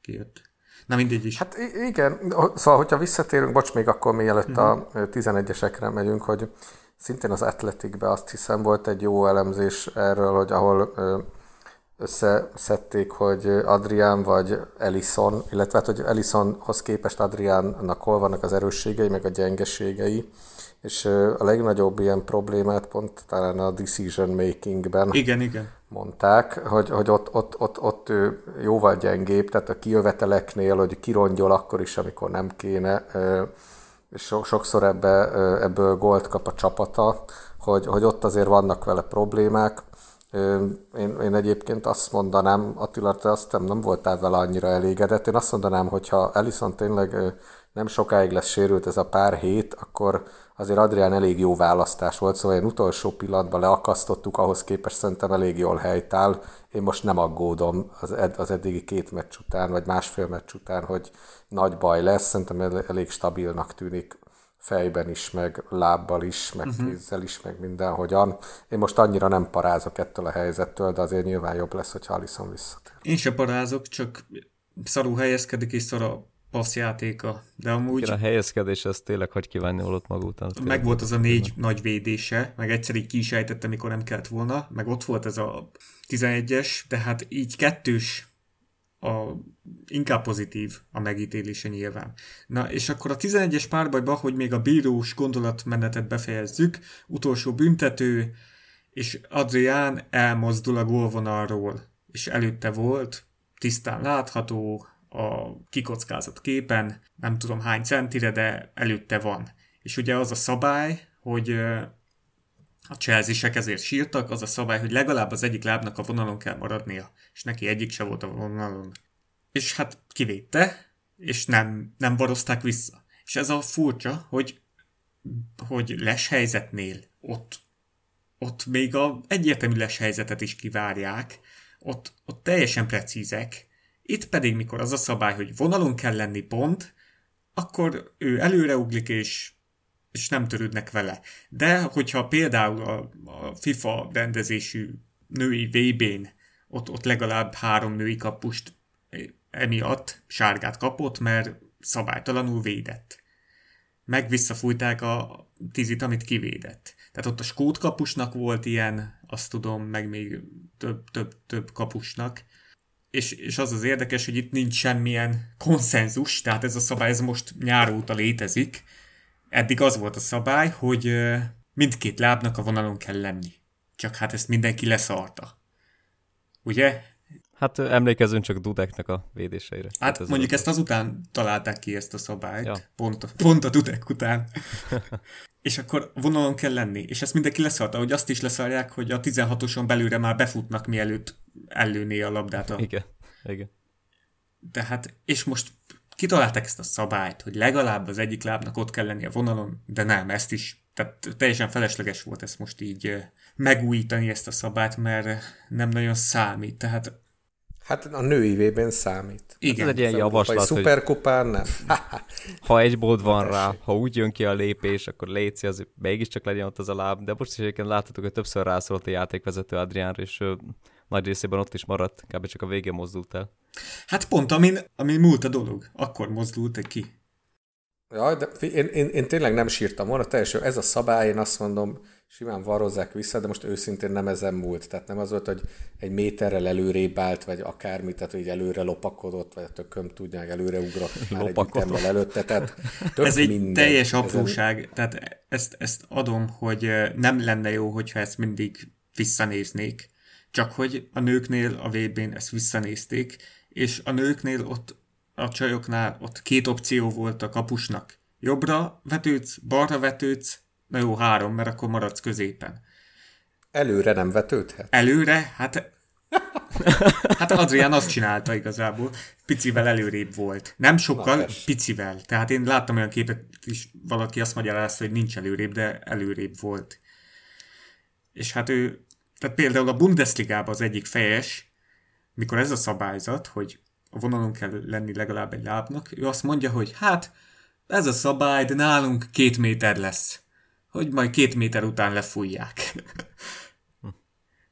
kijött. Na mindegy is. Hát igen, szóval hogyha visszatérünk, bocs, még akkor mielőtt uh-huh. a 11-esekre mhm. megyünk, hogy szintén az Atletikbe azt hiszem volt egy jó elemzés erről, hogy ahol összeszedték, hogy Adrián vagy Ellison, illetve hát, hogy Ellisonhoz képest Adriánnak hol vannak az erősségei, meg a gyengeségei, és a legnagyobb ilyen problémát pont talán a decision makingben igen, igen. mondták, hogy, hogy ott, ott, ott, ott ő jóval gyengébb, tehát a kijöveteleknél, hogy kirongyol akkor is, amikor nem kéne, és sokszor ebbe, ebből gólt kap a csapata, hogy, hogy ott azért vannak vele problémák. Én, én egyébként azt mondanám, Attila, te azt nem, voltál vele annyira elégedett, én azt mondanám, hogyha Ellison tényleg nem sokáig lesz sérült ez a pár hét, akkor azért Adrián elég jó választás volt, szóval én utolsó pillanatban leakasztottuk, ahhoz képest szerintem elég jól helytáll. Én most nem aggódom az, ed- az eddigi két meccs után, vagy másfél meccs után, hogy nagy baj lesz, szerintem elég stabilnak tűnik fejben is, meg lábbal is, meg uh-huh. kézzel is, meg mindenhogyan. Én most annyira nem parázok ettől a helyzettől, de azért nyilván jobb lesz, hogy Alisson visszatér. Én se parázok, csak szarú helyezkedik és szar a passzjátéka. De amúgy... Igen, a helyezkedés az tényleg hogy kívánni ott maga után. Meg volt az a négy nagy védése, meg egyszer így ki is ejtette, mikor nem kellett volna, meg ott volt ez a 11-es, tehát így kettős a, inkább pozitív a megítélése nyilván. Na, és akkor a 11-es párbajban, hogy még a bírós gondolatmenetet befejezzük, utolsó büntető, és Adrián elmozdul a gólvonalról, és előtte volt, tisztán látható, a kikockázott képen, nem tudom hány centire, de előtte van. És ugye az a szabály, hogy a chelsea ezért sírtak, az a szabály, hogy legalább az egyik lábnak a vonalon kell maradnia, és neki egyik se volt a vonalon. És hát kivédte, és nem, nem borozták vissza. És ez a furcsa, hogy, hogy les helyzetnél ott, ott még a egyértelmű les helyzetet is kivárják, ott, ott teljesen precízek, itt pedig, mikor az a szabály, hogy vonalon kell lenni pont, akkor ő előreuglik, és, és nem törődnek vele. De hogyha például a, a FIFA rendezésű női VB-n ott, ott legalább három női kapust emiatt sárgát kapott, mert szabálytalanul védett. Meg visszafújták a tizit, amit kivédett. Tehát ott a skót kapusnak volt ilyen, azt tudom, meg még több, több, több kapusnak, és, és az az érdekes, hogy itt nincs semmilyen konszenzus, tehát ez a szabály ez most nyár óta létezik. Eddig az volt a szabály, hogy mindkét lábnak a vonalon kell lenni. Csak hát ezt mindenki leszarta. Ugye? Hát emlékezzünk csak Dudeknek a védéseire. Hát ez mondjuk ezt azután találták ki ezt a szabályt, ja. pont, a, pont a Dudek után. és akkor vonalon kell lenni, és ezt mindenki leszarta, hogy azt is leszarják, hogy a 16-oson belülre már befutnak, mielőtt ellőné a labdát. A... Igen, igen. Tehát, és most kitalálták ezt a szabályt, hogy legalább az egyik lábnak ott kell lenni a vonalon, de nem, ezt is, tehát teljesen felesleges volt ezt most így megújítani ezt a szabályt, mert nem nagyon számít, tehát Hát a női vében számít. Igen. Ez egy ilyen javaslat, hogy... Szuperkupán nem. ha egy bód van rá, ha úgy jön ki a lépés, akkor léci, az mégiscsak legyen ott az a láb. De most is egyébként láthatok, hogy többször rászólt a játékvezető Adriánra, és ő, nagy részében ott is maradt, kb. csak a végén mozdult el. Hát pont, amin, amin múlt a dolog, akkor mozdult ki. Ja, de én, én, én tényleg nem sírtam volna, teljesen ez a szabály, én azt mondom, simán varozzák vissza, de most őszintén nem ezen múlt. Tehát nem az volt, hogy egy méterrel előrébb állt, vagy akármi, tehát hogy előre lopakodott, vagy a tököm tudja, hogy előre ugrott már egy előtte. Tehát Ez egy minden. teljes apróság, ezen... tehát ezt, ezt adom, hogy nem lenne jó, hogyha ezt mindig visszanéznék. Csak hogy a nőknél a VB-n ezt visszanézték, és a nőknél ott a csajoknál ott két opció volt a kapusnak. Jobbra vetődsz, balra vetődsz, Na jó, három, mert akkor maradsz középen. Előre nem vetődhet? Előre? Hát Hát Adrián azt csinálta igazából, picivel előrébb volt. Nem sokkal, Na, picivel. Tehát én láttam olyan képet is, valaki azt magyarázta, hogy nincs előrébb, de előrébb volt. És hát ő, tehát például a Bundesligában az egyik fejes, mikor ez a szabályzat, hogy a vonalon kell lenni legalább egy lábnak, ő azt mondja, hogy hát ez a szabály, de nálunk két méter lesz hogy majd két méter után lefújják.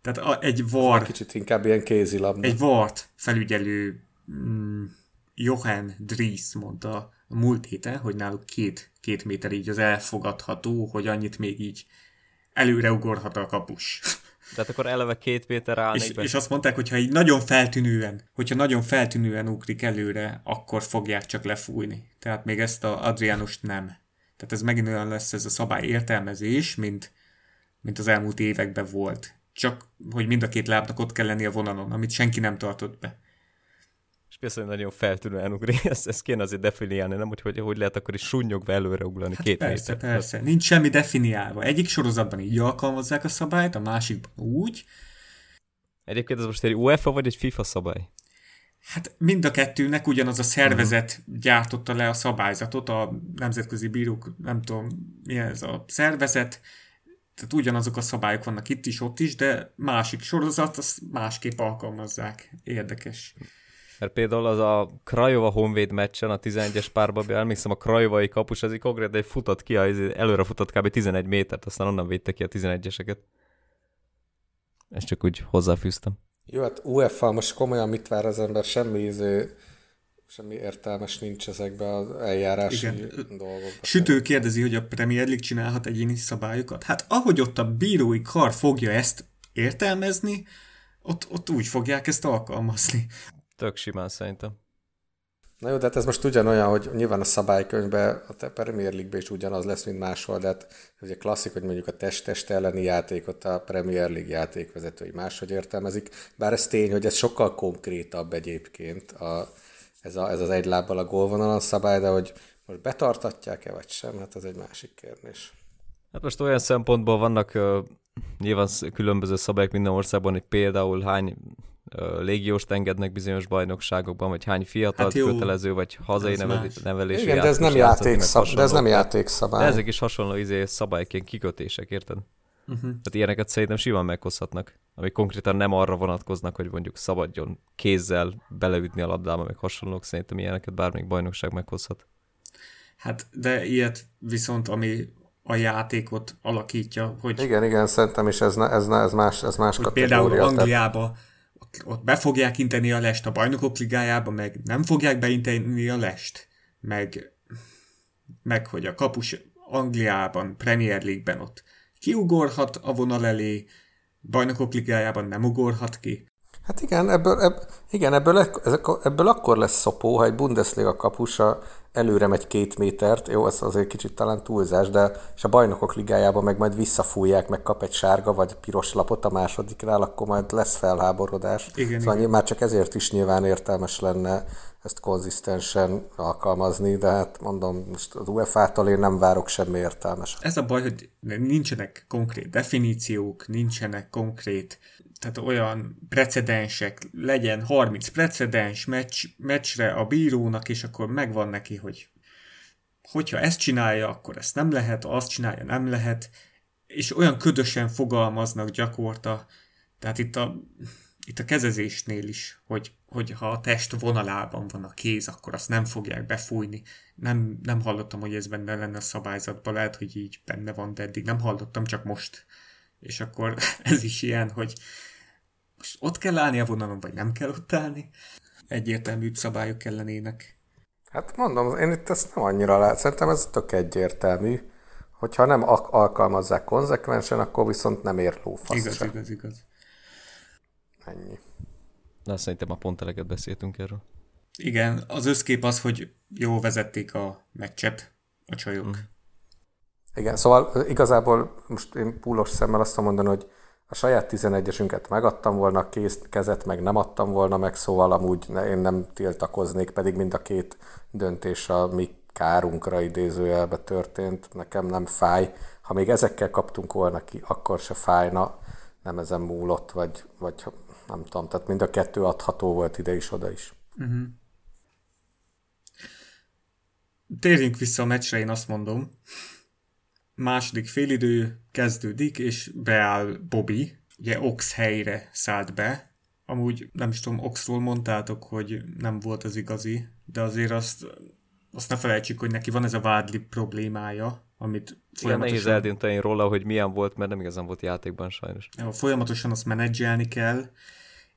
Tehát a, egy var... Kicsit inkább ilyen kézilabda. Egy vart felügyelő mm, Johan Dries mondta a múlt héten, hogy náluk két, két méter így az elfogadható, hogy annyit még így előre ugorhat a kapus. Tehát akkor eleve két méter áll. És, és azt mondták, hogy ha így nagyon feltűnően, hogyha nagyon feltűnően ugrik előre, akkor fogják csak lefújni. Tehát még ezt a Adriánust nem. Tehát ez megint olyan lesz ez a szabály értelmezés, mint, mint az elmúlt években volt. Csak, hogy mind a két lábnak ott kell lenni a vonalon, amit senki nem tartott be. És persze, nagyon feltűnően ugri, ezt, ezt kéne azért definiálni, nem? Hogy, hogy, hogy lehet akkor is sunnyogva előre ugrani hát két persze, méter. Persze, nincs semmi definiálva. Egyik sorozatban így alkalmazzák a szabályt, a másikban úgy. Egyébként ez most egy UEFA vagy egy FIFA szabály? Hát mind a kettőnek ugyanaz a szervezet uh-huh. gyártotta le a szabályzatot, a nemzetközi bírók, nem tudom, mi ez a szervezet, tehát ugyanazok a szabályok vannak itt is, ott is, de másik sorozat, azt másképp alkalmazzák. Érdekes. Mert például az a Krajova Honvéd meccsen, a 11-es párban, emlékszem, a Krajovai kapus, az konkrétan egy futott ki, előre futott kb. 11 métert, aztán onnan védte ki a 11-eseket. Ezt csak úgy hozzáfűztem. Jó, hát UEFA most komolyan mit vár az ember, semmi izé, semmi értelmes nincs ezekben az eljárási Igen. dolgokban. Sütő kérdezi, hogy a Premier League csinálhat egyéni szabályokat. Hát ahogy ott a bírói kar fogja ezt értelmezni, ott, ott úgy fogják ezt alkalmazni. Tök simán szerintem. Na jó, de hát ez most ugyanolyan, hogy nyilván a szabálykönyvben, a Premier League-ben is ugyanaz lesz, mint máshol, de hát ugye klasszik, hogy mondjuk a test-test elleni játékot a Premier League játékvezetői máshogy értelmezik, bár ez tény, hogy ez sokkal konkrétabb egyébként a, ez, a, ez az egy lábbal a gólvonalon szabály, de hogy most betartatják-e vagy sem, hát ez egy másik kérdés. Hát most olyan szempontból vannak uh, nyilván különböző szabályok minden országban, hogy például hány légióst engednek bizonyos bajnokságokban, vagy hány fiatal hát kötelező, vagy hazai nevelésű Igen, de ez nem, játék szab, de ez nem játékszabály. De ezek is hasonló izé, szabályként kikötések, érted? Uh-huh. Tehát ilyeneket szerintem simán meghozhatnak, amik konkrétan nem arra vonatkoznak, hogy mondjuk szabadjon kézzel beleütni a labdába, meg hasonlók, szerintem ilyeneket bármelyik bajnokság meghozhat. Hát, de ilyet viszont, ami a játékot alakítja, hogy... Igen, igen, szerintem is ez, ez, ez más, ez más kategória. Például Angliába ott be fogják inteni a lest a bajnokok ligájába, meg nem fogják beinteni a lest, meg, meg hogy a kapus Angliában, Premier League-ben ott kiugorhat a vonal elé, bajnokok ligájában nem ugorhat ki. Hát igen, ebből, ebb, igen, ebből, ebből akkor lesz szopó, ha egy Bundesliga kapusa előre megy két métert, jó, ez azért kicsit talán túlzás, de és a bajnokok ligájában meg majd visszafújják, meg kap egy sárga vagy piros lapot a másodiknál, akkor majd lesz felháborodás. Igen, szóval igen. már csak ezért is nyilván értelmes lenne ezt konzisztensen alkalmazni, de hát mondom, most az UEFA-tól én nem várok semmi értelmes. Ez a baj, hogy nincsenek konkrét definíciók, nincsenek konkrét tehát olyan precedensek, legyen 30 precedens meccs, meccsre a bírónak, és akkor megvan neki, hogy hogyha ezt csinálja, akkor ezt nem lehet, azt csinálja, nem lehet, és olyan ködösen fogalmaznak gyakorta, tehát itt a, itt a kezezésnél is, hogy, hogy ha a test vonalában van a kéz, akkor azt nem fogják befújni. Nem, nem hallottam, hogy ez benne lenne a szabályzatban, lehet, hogy így benne van, de eddig nem hallottam, csak most. És akkor ez is ilyen, hogy most ott kell állni a vonalon, vagy nem kell ott állni. Egyértelmű szabályok kellenének. Hát mondom, én itt ezt nem annyira lát. Szerintem ez tök egyértelmű. Hogyha nem alkalmazzák konzekvensen, akkor viszont nem ér lófasz Igaz, sem. igaz, igaz. Ennyi. Na, szerintem a pont eleget beszéltünk erről. Igen, az összkép az, hogy jó vezették a meccset a csajok. Mm. Igen, szóval igazából most én púlos szemmel azt mondani, hogy a saját 11-esünket megadtam volna, kész, kezet meg nem adtam volna meg, szóval amúgy én nem tiltakoznék, pedig mind a két döntés a mi kárunkra idézőjelbe történt, nekem nem fáj. Ha még ezekkel kaptunk volna ki, akkor se fájna, nem ezen múlott, vagy, vagy nem tudom, tehát mind a kettő adható volt ide is, oda is. Uh-huh. Térjünk vissza a meccsre, én azt mondom második félidő kezdődik, és beáll Bobby, ugye Ox helyre szállt be. Amúgy nem is tudom, Oxról mondtátok, hogy nem volt az igazi, de azért azt, azt ne felejtsük, hogy neki van ez a vádli problémája, amit folyamatosan... Igen, nehéz eldönteni róla, hogy milyen volt, mert nem igazán volt játékban sajnos. Folyamatosan azt menedzselni kell,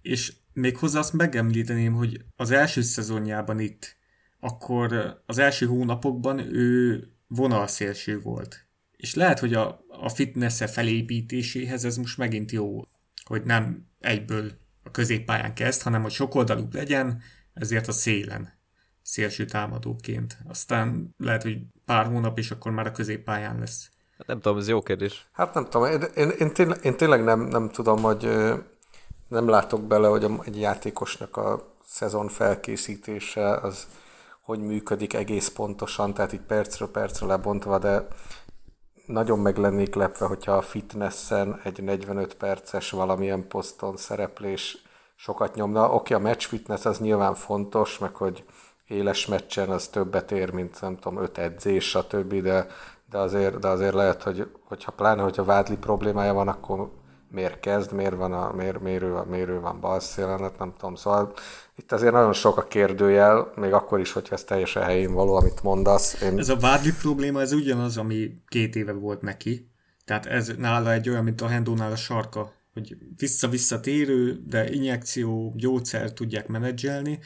és még hozzá azt megemlíteném, hogy az első szezonjában itt, akkor az első hónapokban ő vonalszélső volt és lehet, hogy a, a fitness -e felépítéséhez ez most megint jó, hogy nem egyből a középpályán kezd, hanem hogy sokoldalúbb legyen, ezért a szélen szélső támadóként. Aztán lehet, hogy pár hónap, és akkor már a középpályán lesz. Hát nem tudom, ez jó kérdés. Hát nem tudom, én, én, én, tényleg, én tényleg nem, nem tudom, hogy nem látok bele, hogy egy játékosnak a szezon felkészítése az hogy működik egész pontosan, tehát így percről percre lebontva, de nagyon meg lennék lepve, hogyha a fitnessen egy 45 perces valamilyen poszton szereplés sokat nyomna. Oké, a match fitness az nyilván fontos, meg hogy éles meccsen az többet ér, mint nem tudom, öt edzés, stb., de, de, azért, de azért lehet, hogy hogyha pláne, hogyha vádli problémája van, akkor miért kezd, miért, van a, miért, miért, ő, miért ő van bal szélen, hát nem tudom. Szóval itt azért nagyon sok a kérdőjel, még akkor is, hogyha ez teljesen helyén való, amit mondasz. Én... Ez a vádli probléma, ez ugyanaz, ami két éve volt neki. Tehát ez nála egy olyan, mint a Hendónál a sarka, hogy vissza-vissza térő, de injekció, gyógyszer tudják menedzselni.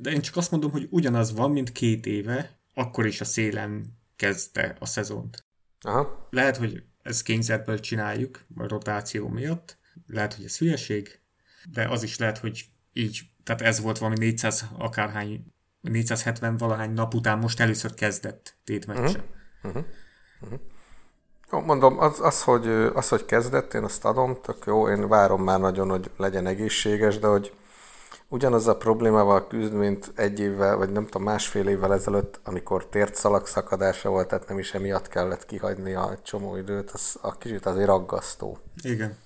De én csak azt mondom, hogy ugyanaz van, mint két éve, akkor is a szélen kezdte a szezont. Aha. Lehet, hogy ezt kényszerből csináljuk, a rotáció miatt. Lehet, hogy ez hülyeség, de az is lehet, hogy így, tehát ez volt valami 400 akárhány, 470 valahány nap után most először kezdett tétmeccse. Uh-huh. Uh-huh. Uh-huh. Mondom, az, az, hogy, az, hogy kezdett, én azt adom, tök jó, én várom már nagyon, hogy legyen egészséges, de hogy ugyanaz a problémával küzd, mint egy évvel, vagy nem tudom, másfél évvel ezelőtt, amikor tért szalagszakadása volt, tehát nem is emiatt kellett kihagyni a csomó időt, az a kicsit azért aggasztó. Igen.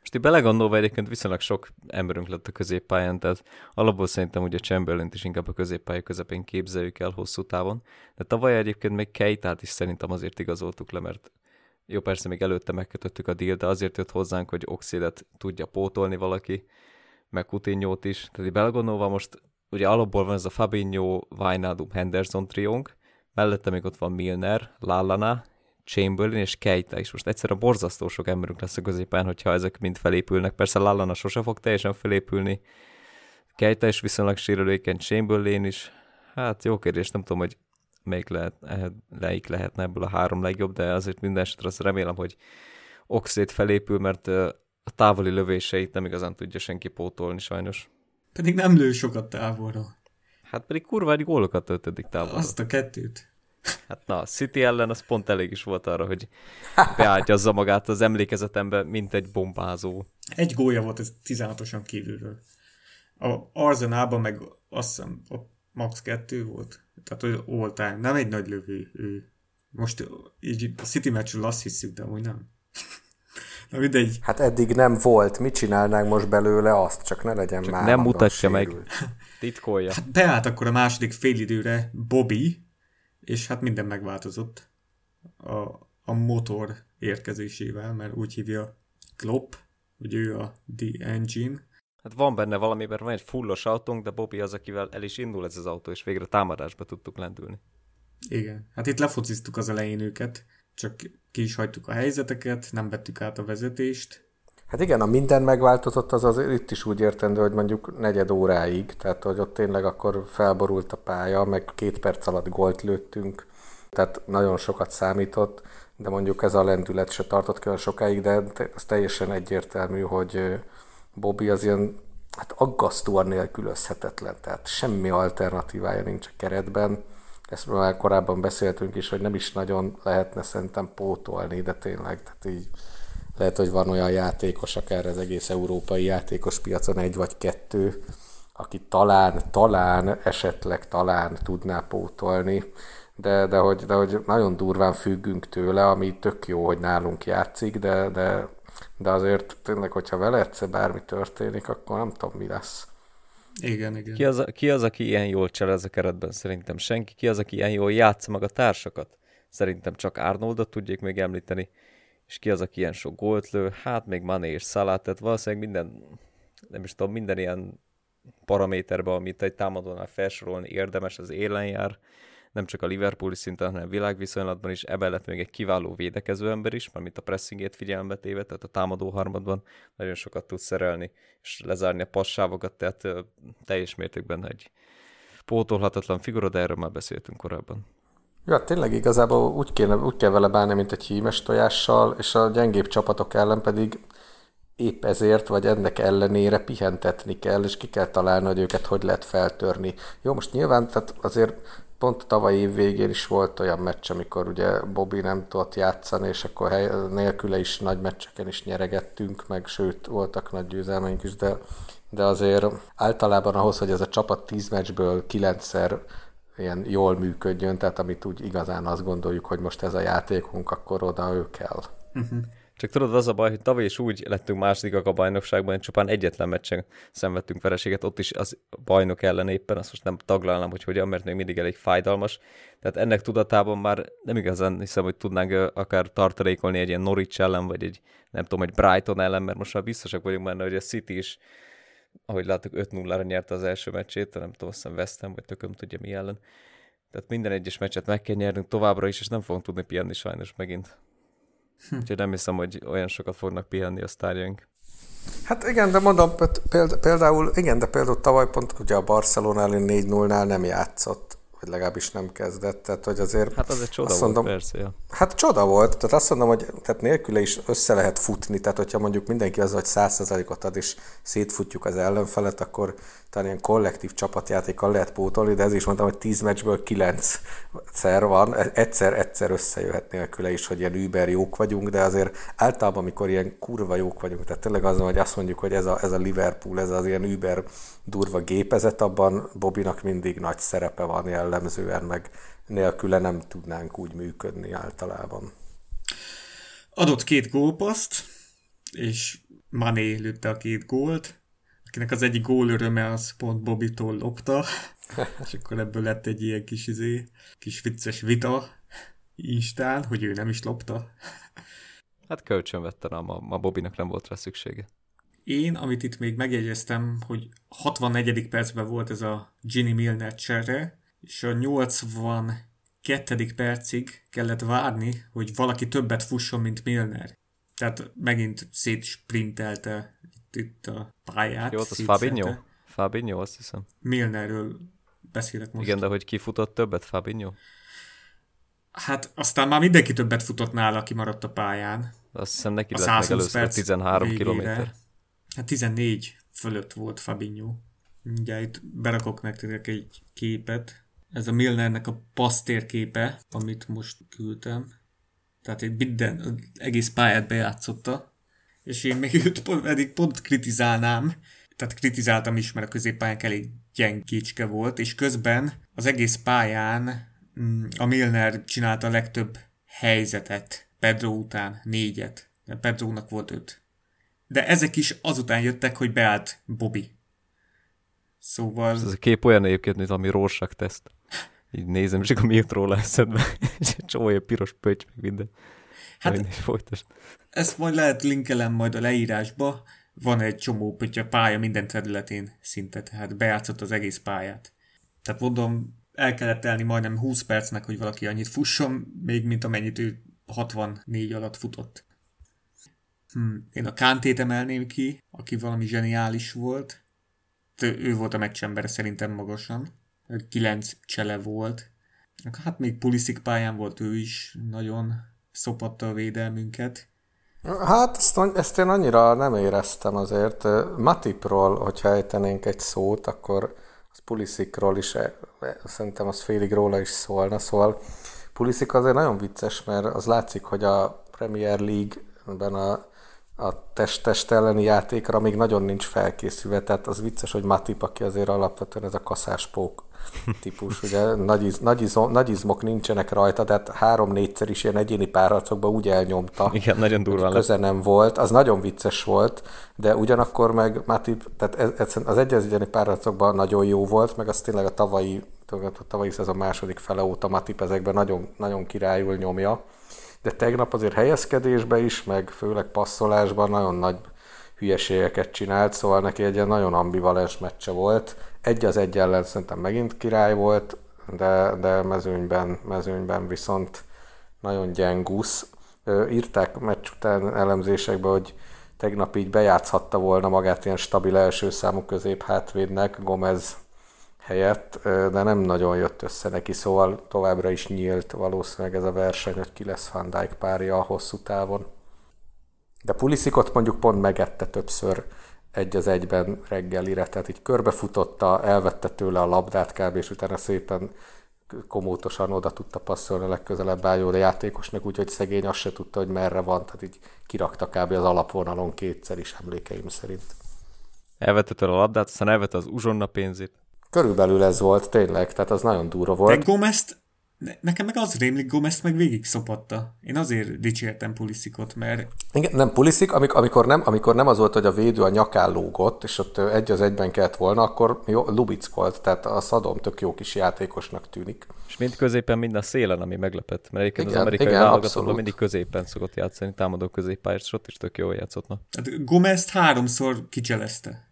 Most így belegondolva egyébként viszonylag sok emberünk lett a középpályán, tehát alapból szerintem ugye chamberlain is inkább a középpálya közepén képzeljük el hosszú távon, de tavaly egyébként még Keitát is szerintem azért igazoltuk le, mert jó, persze még előtte megkötöttük a deal, de azért jött hozzánk, hogy oxidet tudja pótolni valaki, meg coutinho is. Tehát belgondolva most ugye alapból van ez a Fabinho, Wijnaldum, Henderson triónk, mellette még ott van Milner, Lallana, Chamberlain és Keita is. Most egyszerűen borzasztó sok emberünk lesz a középen, hogyha ezek mind felépülnek. Persze Lallana sose fog teljesen felépülni, Keita is viszonylag sérülékeny, Chamberlain is. Hát jó kérdés, nem tudom, hogy melyik lehet, leik lehetne ebből a három legjobb, de azért minden esetre azt remélem, hogy Oxét felépül, mert a távoli lövéseit nem igazán tudja senki pótolni sajnos. Pedig nem lő sokat távolra. Hát pedig kurva egy gólokat töltödik távolra. Azt a kettőt. Hát na, City ellen az pont elég is volt arra, hogy beágyazza magát az emlékezetembe, mint egy bombázó. Egy gólya volt ez 16-osan kívülről. A Arzenában meg azt hiszem a max. kettő volt. Tehát hogy all time. Nem egy nagy lövő ő. Most így a City meccsről azt hiszük, de amúgy nem. Na mindegy. Hát eddig nem volt. Mit csinálnánk most belőle azt? Csak ne legyen Csak már. nem mutatja meg. Titkolja. Hát beállt akkor a második félidőre Bobby, és hát minden megváltozott a, a motor érkezésével, mert úgy hívja Klopp, hogy ő a The Engine. Hát van benne valami, mert van egy fullos autónk, de Bobby az, akivel el is indul ez az autó, és végre támadásba tudtuk lendülni. Igen. Hát itt lefociztuk az elején őket, csak ki is hagytuk a helyzeteket, nem vettük át a vezetést. Hát igen, a minden megváltozott, az az itt is úgy értendő, hogy mondjuk negyed óráig, tehát hogy ott tényleg akkor felborult a pálya, meg két perc alatt gólt lőttünk, tehát nagyon sokat számított, de mondjuk ez a lendület se tartott olyan sokáig, de ez teljesen egyértelmű, hogy Bobby az ilyen hát aggasztóan nélkülözhetetlen, tehát semmi alternatívája nincs a keretben. Ezt már korábban beszéltünk is, hogy nem is nagyon lehetne szerintem pótolni, de tényleg, tehát így lehet, hogy van olyan játékos, akár az egész európai játékos piacon egy vagy kettő, aki talán, talán, esetleg talán tudná pótolni, de, de, hogy, de hogy nagyon durván függünk tőle, ami tök jó, hogy nálunk játszik, de, de, de azért tényleg, hogyha vele egyszer bármi történik, akkor nem tudom, mi lesz. Igen, igen. Ki az, ki az, aki ilyen jól cselez a keretben? Szerintem senki. Ki az, aki ilyen jól játsza meg a társakat? Szerintem csak Arnoldot tudják még említeni. És ki az, aki ilyen sok gólt lő? Hát még Mané és Salah, tehát valószínűleg minden, nem is tudom, minden ilyen paraméterben, amit egy támadónál felsorolni érdemes, az élen jár nem csak a Liverpooli szinten, hanem világviszonylatban is, ebben lett még egy kiváló védekező ember is, mint a pressingét figyelembe téve, tehát a támadó harmadban nagyon sokat tud szerelni, és lezárni a passávokat, tehát teljes mértékben egy pótolhatatlan figura, de erről már beszéltünk korábban. Ja, tényleg igazából úgy, kéne, úgy kell vele bánni, mint egy hímes tojással, és a gyengébb csapatok ellen pedig épp ezért, vagy ennek ellenére pihentetni kell, és ki kell találni, hogy őket hogy lehet feltörni. Jó, most nyilván tehát azért pont tavaly év végén is volt olyan meccs, amikor ugye Bobby nem tudott játszani, és akkor hely, nélküle is nagy meccseken is nyeregettünk, meg sőt, voltak nagy győzelmeink is, de, de azért általában ahhoz, hogy ez a csapat 10 meccsből 9-szer ilyen jól működjön, tehát amit úgy igazán azt gondoljuk, hogy most ez a játékunk, akkor oda ő kell. Uh-huh. Csak tudod, az a baj, hogy tavaly is úgy lettünk másodikak a bajnokságban, hogy csupán egyetlen meccsen szenvedtünk vereséget, ott is az bajnok ellen éppen, azt most nem taglalnám, hogy hogyan, mert még mindig elég fájdalmas. Tehát ennek tudatában már nem igazán hiszem, hogy tudnánk akár tartalékolni egy ilyen Norwich ellen, vagy egy nem tudom, egy Brighton ellen, mert most már biztosak vagyunk benne, hogy a City is ahogy láttuk, 5-0-ra nyerte az első meccsét, nem tudom, azt hiszem Ham, vagy tököm tudja mi ellen. Tehát minden egyes meccset meg kell nyernünk továbbra is, és nem fogunk tudni pihenni sajnos megint. Hm. Úgyhogy nem hiszem, hogy olyan sokat fognak pihenni a sztárjaink. Hát igen, de mondom, például, igen, de például tavaly pont ugye a Barcelona ellen 4-0-nál nem játszott vagy legalábbis nem kezdett, tehát hogy azért... Hát az egy csoda azt mondom, volt, persze, ja. Hát csoda volt, tehát azt mondom, hogy tehát nélküle is össze lehet futni, tehát hogyha mondjuk mindenki az, hogy százszerzalékot ad, és szétfutjuk az ellenfelet, akkor talán ilyen kollektív csapatjátékkal lehet pótolni, de ez is mondtam, hogy 10 meccsből 9 szer van, egyszer-egyszer összejöhet nélküle is, hogy ilyen über jók vagyunk, de azért általában, amikor ilyen kurva jók vagyunk, tehát tényleg az, hogy azt mondjuk, hogy ez a, ez a Liverpool, ez az ilyen über durva gépezet, abban Bobinak mindig nagy szerepe van jellemzően, meg nélküle nem tudnánk úgy működni általában. Adott két gólpaszt, és Mané lőtte a két gólt, akinek az egyik gól öröme az pont Bobitól lopta, és akkor ebből lett egy ilyen kis, izé, kis vicces vita Instán, hogy ő nem is lopta. Hát kölcsön vette rá, ma, ma Bobinak nem volt rá szüksége. Én, amit itt még megjegyeztem, hogy 64. percben volt ez a Ginny Milner cserre, és a 82. percig kellett várni, hogy valaki többet fusson, mint Milner. Tehát megint szétsprintelte itt, a pályát. Jó, az Fabinho? Fabinho, azt hiszem. Milnerről beszélek most. Igen, de hogy ki futott többet, Fabinho? Hát aztán már mindenki többet futott nála, aki maradt a pályán. Azt hiszem neki lett meg először a 13 km. Hát 14 fölött volt Fabinho. Ugye itt berakok nektek egy képet. Ez a Milnernek a pasztér képe, amit most küldtem. Tehát egy minden, egész pályát bejátszotta. És én még őt pont, eddig pont kritizálnám. Tehát kritizáltam is, mert a középpályán elég gyengécske volt, és közben az egész pályán mm, a Milner csinálta a legtöbb helyzetet Pedro után, négyet. De Pedrónak volt öt. De ezek is azután jöttek, hogy beállt Bobby. Szóval... Ez a kép olyan egyébként, mint ami Rorschach teszt. Így nézem, és akkor mi jut róla eszedbe. és egy csomó piros pöcs, meg minden. Hát, folytas. ezt majd lehet linkelem majd a leírásba. Van egy csomó pötty a pálya minden területén szinte, tehát bejátszott az egész pályát. Tehát mondom, el kellett telni majdnem 20 percnek, hogy valaki annyit fusson, még mint amennyit ő 64 alatt futott. Hm, én a Kántét emelném ki, aki valami zseniális volt. Ő volt a meccsembere szerintem magasan. 9 csele volt. Hát még Pulisic pályán volt ő is, nagyon szopatta a védelmünket. Hát ezt, ezt én annyira nem éreztem azért. Matipról, hogyha ejtenénk egy szót, akkor az Pulisicról is, e, e, szerintem az félig róla is szólna, szóval Pulisic azért nagyon vicces, mert az látszik, hogy a Premier League-ben a a test-test elleni játékra még nagyon nincs felkészülve, tehát az vicces, hogy Matip, aki azért alapvetően ez a kaszáspók típus, ugye nagy, iz, nagy, izom, nagy izmok nincsenek rajta, tehát három-négyszer is ilyen egyéni párharcokban úgy elnyomta. Igen, nagyon durva Köze nem volt, az nagyon vicces volt, de ugyanakkor meg Matip, tehát ez, az egy egyéni párharcokban nagyon jó volt, meg az tényleg a tavalyi, a tavalyi szezon második fele óta Matip ezekben nagyon, nagyon királyul nyomja de tegnap azért helyezkedésbe is, meg főleg passzolásban nagyon nagy hülyeségeket csinált, szóval neki egy ilyen nagyon ambivalens meccse volt. Egy az egy ellen szerintem megint király volt, de, de mezőnyben, mezőnyben viszont nagyon gyengusz. Írták meccs után elemzésekbe, hogy tegnap így bejátszhatta volna magát ilyen stabil első számú közép hátvédnek, Gomez helyett, de nem nagyon jött össze neki, szóval továbbra is nyílt valószínűleg ez a verseny, hogy ki lesz Van Dijk párja a hosszú távon. De Puliszikot mondjuk pont megette többször egy az egyben reggelire, tehát így körbefutotta, elvette tőle a labdát kb. és utána szépen komótosan oda tudta passzolni a legközelebb álló játékosnak, úgyhogy szegény azt se tudta, hogy merre van, tehát így kirakta kb. az alapvonalon kétszer is emlékeim szerint. Elvette tőle a labdát, aztán elvette az uzsonna pénzét. Körülbelül ez volt, tényleg, tehát az nagyon durva volt. De Gomez nekem meg az rémlik, Gomez meg végig szopatta. Én azért dicsértem Puliszikot, mert... Igen, nem Puliszik, amikor, amikor, nem, amikor nem az volt, hogy a védő a nyakán lógott, és ott egy az egyben kellett volna, akkor jó, Lubic volt, tehát a szadom tök jó kis játékosnak tűnik. És mind középen, mind a szélen, ami meglepett. Mert egyébként igen, az amerikai válogatóban mindig középen szokott játszani, támadó középpályát, és ott is tök jól játszottna. Hát Gomez háromszor kicselezte.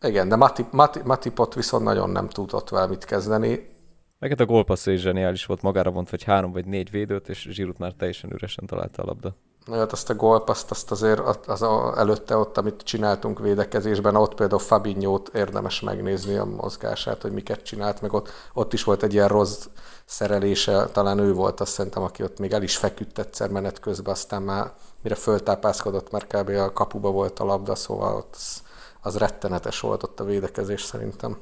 Igen, de Matip, Matip, Matipot viszont nagyon nem tudott vele mit kezdeni. Meg hát a gólpassz is zseniális volt, magára vont vagy három vagy négy védőt, és Zsirut már teljesen üresen találta a labda. Hát azt a gólpaszt, azt azért az a, előtte ott, amit csináltunk védekezésben, ott például fabinho érdemes megnézni a mozgását, hogy miket csinált, meg ott, ott is volt egy ilyen rossz szerelése, talán ő volt azt szerintem, aki ott még el is feküdt egyszer menet közben, aztán már mire föltápászkodott, mert kb. a kapuba volt a labda, szóval ott az, az rettenetes volt ott a védekezés szerintem.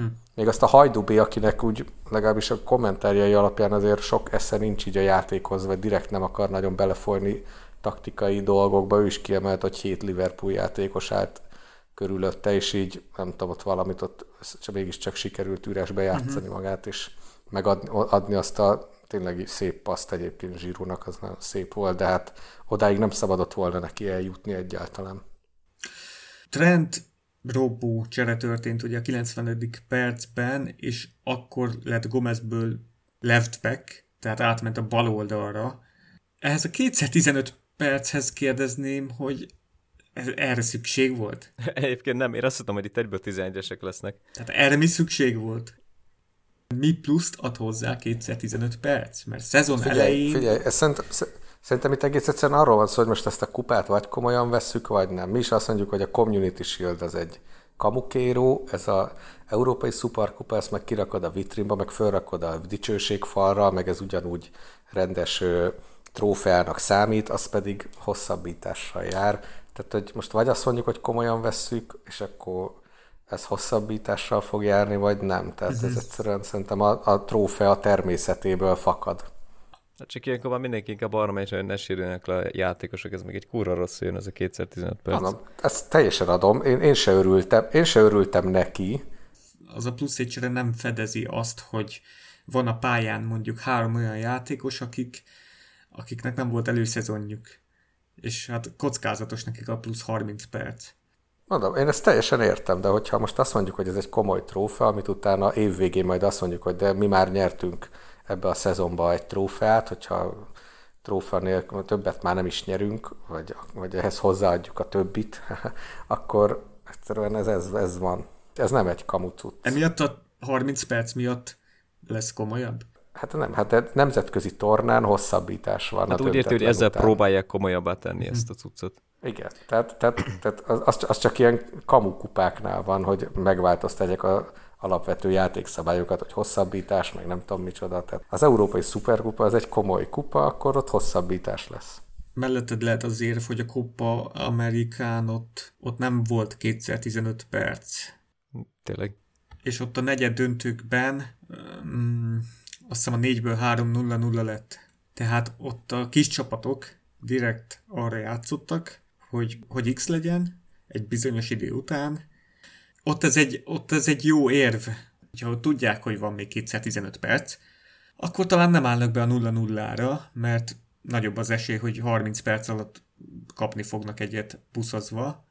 Hm. Még azt a Hajdubé, akinek úgy legalábbis a kommentárjai alapján azért sok esze nincs így a játékhoz, vagy direkt nem akar nagyon belefolyni taktikai dolgokba, ő is kiemelt, hogy hét Liverpool játékos állt körülötte, és így nem tudom, ott valamit ott csak mégiscsak sikerült üresbe játszani uh-huh. magát, és megadni adni azt a tényleg szép paszt egyébként Zsírónak, az nagyon szép volt, de hát odáig nem szabadott volna neki eljutni egyáltalán. Trent robbó csere történt ugye a 90. percben, és akkor lett Gomezből left back, tehát átment a bal oldalra. Ehhez a 215 perchez kérdezném, hogy erre szükség volt? Egyébként nem, én azt hittem, hogy itt egyből 11-esek lesznek. Tehát erre mi szükség volt? Mi pluszt ad hozzá 215 perc? Mert szezon figyelj, elején... Figyelj, ez szerintem, Szerintem itt egész egyszerűen arról van szó, hogy most ezt a kupát vagy komolyan vesszük, vagy nem. Mi is azt mondjuk, hogy a Community Shield az egy kamukéró, ez a európai szuperkupa, ezt meg kirakod a vitrínba, meg fölrakod a dicsőségfalra, meg ez ugyanúgy rendes trófeának számít, az pedig hosszabbítással jár. Tehát, hogy most vagy azt mondjuk, hogy komolyan vesszük, és akkor ez hosszabbítással fog járni, vagy nem. Tehát ez mhm. egyszerűen szerintem a, a trófea természetéből fakad. Hát csak ilyenkor már mindenki inkább arra megy, hogy ne sérüljenek le a játékosok, ez még egy kurva rossz jön, ez a 215 perc. Hanem, ezt teljesen adom, én, én se örültem, én se örültem neki. Az a plusz egyszerre nem fedezi azt, hogy van a pályán mondjuk három olyan játékos, akik, akiknek nem volt előszezonjuk. És hát kockázatos nekik a plusz 30 perc. Mondom, én ezt teljesen értem, de hogyha most azt mondjuk, hogy ez egy komoly trófea, amit utána évvégén majd azt mondjuk, hogy de mi már nyertünk ebbe a szezonba egy trófeát, hogyha trófea nélkül többet már nem is nyerünk, vagy, vagy ehhez hozzáadjuk a többit, akkor egyszerűen ez, ez, ez van. Ez nem egy kamucut. Emiatt a 30 perc miatt lesz komolyabb? Hát nem, hát nemzetközi tornán hosszabbítás van. Hát úgy érti, hogy ezzel után. próbálják komolyabbá tenni hmm. ezt a cuccot. Igen, tehát, tehát, tehát az, az csak ilyen kamukupáknál van, hogy megváltoztatják a alapvető játékszabályokat, hogy hosszabbítás, meg nem tudom micsoda. Tehát az Európai Szuperkupa az egy komoly kupa, akkor ott hosszabbítás lesz. Melletted lehet az érv, hogy a Kupa Amerikán ott, ott nem volt kétszer 15 perc. Tényleg. És ott a negyed döntőkben um, azt hiszem a 4-ből 3-0-0 lett. Tehát ott a kis csapatok direkt arra játszottak, hogy, hogy X legyen egy bizonyos idő után, ott ez egy, ott ez egy jó érv, hogyha tudják, hogy van még 215 perc, akkor talán nem állnak be a 0-0-ra, mert nagyobb az esély, hogy 30 perc alatt kapni fognak egyet buszozva.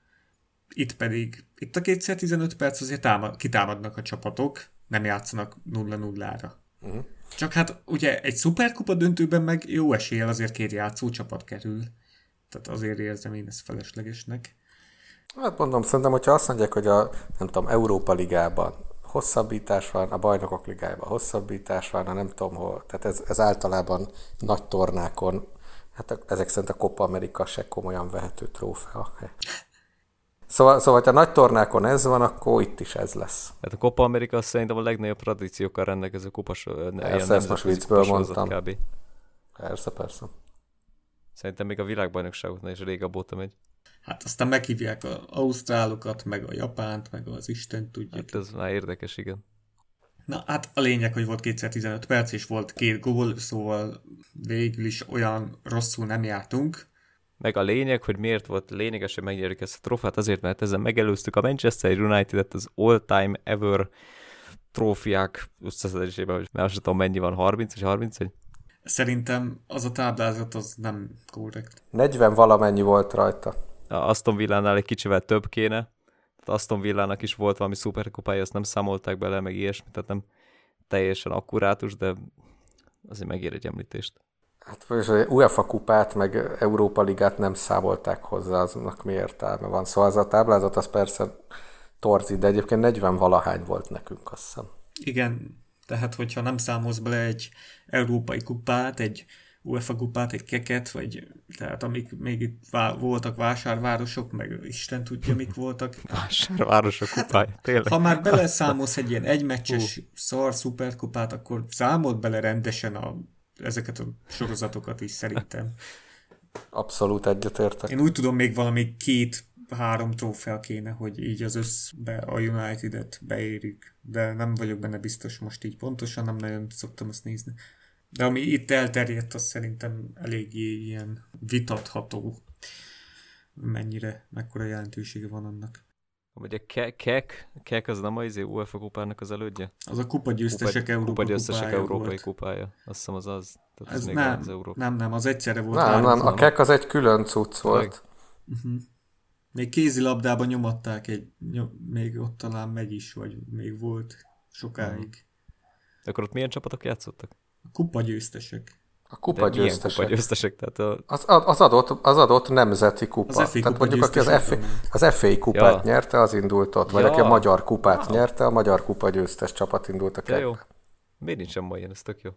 Itt pedig, itt a 215 perc azért támad, kitámadnak a csapatok, nem játszanak 0-0-ra. Uh-huh. Mhm. Csak hát ugye egy szuperkupa döntőben meg jó eséllyel azért két játszó csapat kerül. Tehát azért érzem én ezt feleslegesnek. Hát mondom, szerintem, hogyha azt mondják, hogy a, nem tudom, Európa Ligában hosszabbítás van, a Bajnokok Ligájában hosszabbítás van, a nem tudom hol, tehát ez, ez általában nagy tornákon, hát ezek szerint a Copa America se komolyan vehető trófea. Szóval, szóval, ha nagy tornákon ez van, akkor itt is ez lesz. Hát a Copa America szerintem a legnagyobb tradíciókkal rendelkező kupas. Persze, ezt most viccből mondtam. Kb. Persze, persze. Szerintem még a világbajnokságoknál is régebb óta megy. Hát aztán meghívják az ausztrálokat, meg a japánt, meg az Isten tudja. Hát ez már érdekes, igen. Na hát a lényeg, hogy volt 215 perc, és volt két gól, szóval végül is olyan rosszul nem jártunk. Meg a lényeg, hogy miért volt lényeges, hogy megnyerjük ezt a trofát, azért, mert ezzel megelőztük a Manchester United-et az all-time ever trófiák összeszedésében, hogy már tudom mennyi van, 30 vagy 31? Szerintem az a táblázat az nem korrekt. 40 valamennyi volt rajta. A Aston Villánál egy kicsivel több kéne. Tehát Aston Villának is volt valami szuperkupája, azt nem számolták bele, meg ilyesmi, tehát nem teljesen akkurátus, de azért megér egy említést. Hát az UEFA kupát, meg Európa Ligát nem számolták hozzá, aznak mi értelme van. Szóval az a táblázat az persze torzi, de egyébként 40 valahány volt nekünk, azt hiszem. Igen, tehát hogyha nem számolsz bele egy európai kupát, egy UEFA kupát, egy keket, vagy tehát amik még itt vá- voltak vásárvárosok, meg Isten tudja, mik voltak. Vásárvárosok hát, kupája, tényleg. Ha már beleszámolsz egy ilyen egymeccses uh. szar szuperkupát, akkor számolt bele rendesen a, ezeket a sorozatokat is szerintem. Abszolút egyetértek. Én úgy tudom, még valami két három trófea kéne, hogy így az összbe a United-et beérjük, de nem vagyok benne biztos most így pontosan, nem nagyon szoktam azt nézni. De ami itt elterjedt, az szerintem eléggé ilyen vitatható, mennyire, mekkora jelentősége van annak. Vagy a ke- kek, kek az nem az UEFA kupának az elődje? Az a kupa győztesek kupa, Európa kupa győztesek kupája európai volt. kupája. Azt hiszem az az. Tehát Ez az nem, az Európa. nem, nem, az egyszerre volt. Nem, nem, a kek az egy külön cucc volt. Uh-huh. Még kézilabdában nyomatták egy, nyom, még ott talán megy is, vagy még volt sokáig. Uh-huh. De akkor ott milyen csapatok játszottak? Kupa győztesek. A kupa De győztesek. kupa győztesek? Tehát a... az, az, adott, az adott nemzeti kupa. Az tehát mondjuk, aki az FA, az FA kupát ja. nyerte, az indult ott. Vagy ja. aki a magyar kupát wow. nyerte, a magyar kupa győztes csapat indult a ja, jó. Miért nincs semmi ilyen, ez tök jó.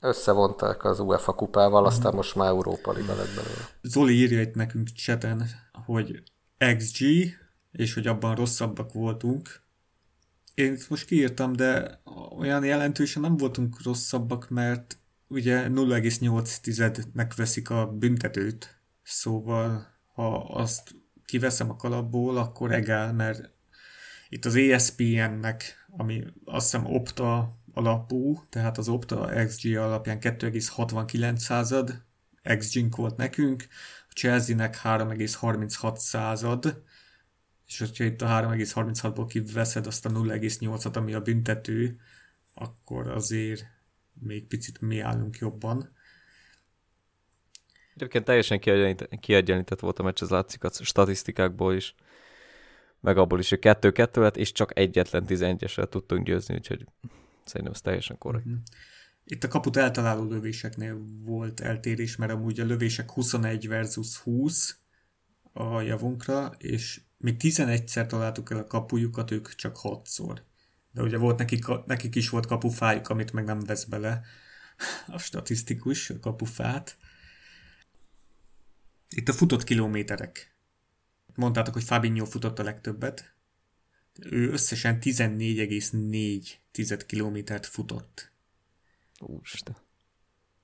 Összevonták az UEFA kupával, aztán mm. most már Európa Liga lett belőle. Zoli írja itt nekünk cseten, hogy XG, és hogy abban rosszabbak voltunk, én most kiírtam, de olyan jelentősen nem voltunk rosszabbak, mert ugye 0,8-nek veszik a büntetőt, szóval ha azt kiveszem a kalapból, akkor egál, mert itt az ESPN-nek, ami azt hiszem Opta alapú, tehát az Opta XG alapján 2,69 század xg volt nekünk, a Chelsea-nek 3,36 század, és hogyha itt a 3,36-ból kiveszed azt a 0,8-at, ami a büntető, akkor azért még picit mi állunk jobban. Egyébként teljesen kiegyenlített volt a meccs, ez látszik a statisztikákból is, meg abból is, hogy kettő-kettő lett, és csak egyetlen 11-esre tudtunk győzni, úgyhogy szerintem ez teljesen korrekt. Mm-hmm. Itt a kaput eltaláló lövéseknél volt eltérés, mert amúgy a lövések 21 versus 20 a javunkra, és még 11-szer találtuk el a kapujukat, ők csak 6-szor. De ugye volt nekik, nekik is volt kapufájuk, amit meg nem vesz bele a statisztikus a kapufát. Itt a futott kilométerek. Mondtátok, hogy Fabinho futott a legtöbbet. Ő összesen 14,4 kilométert futott. Úristen.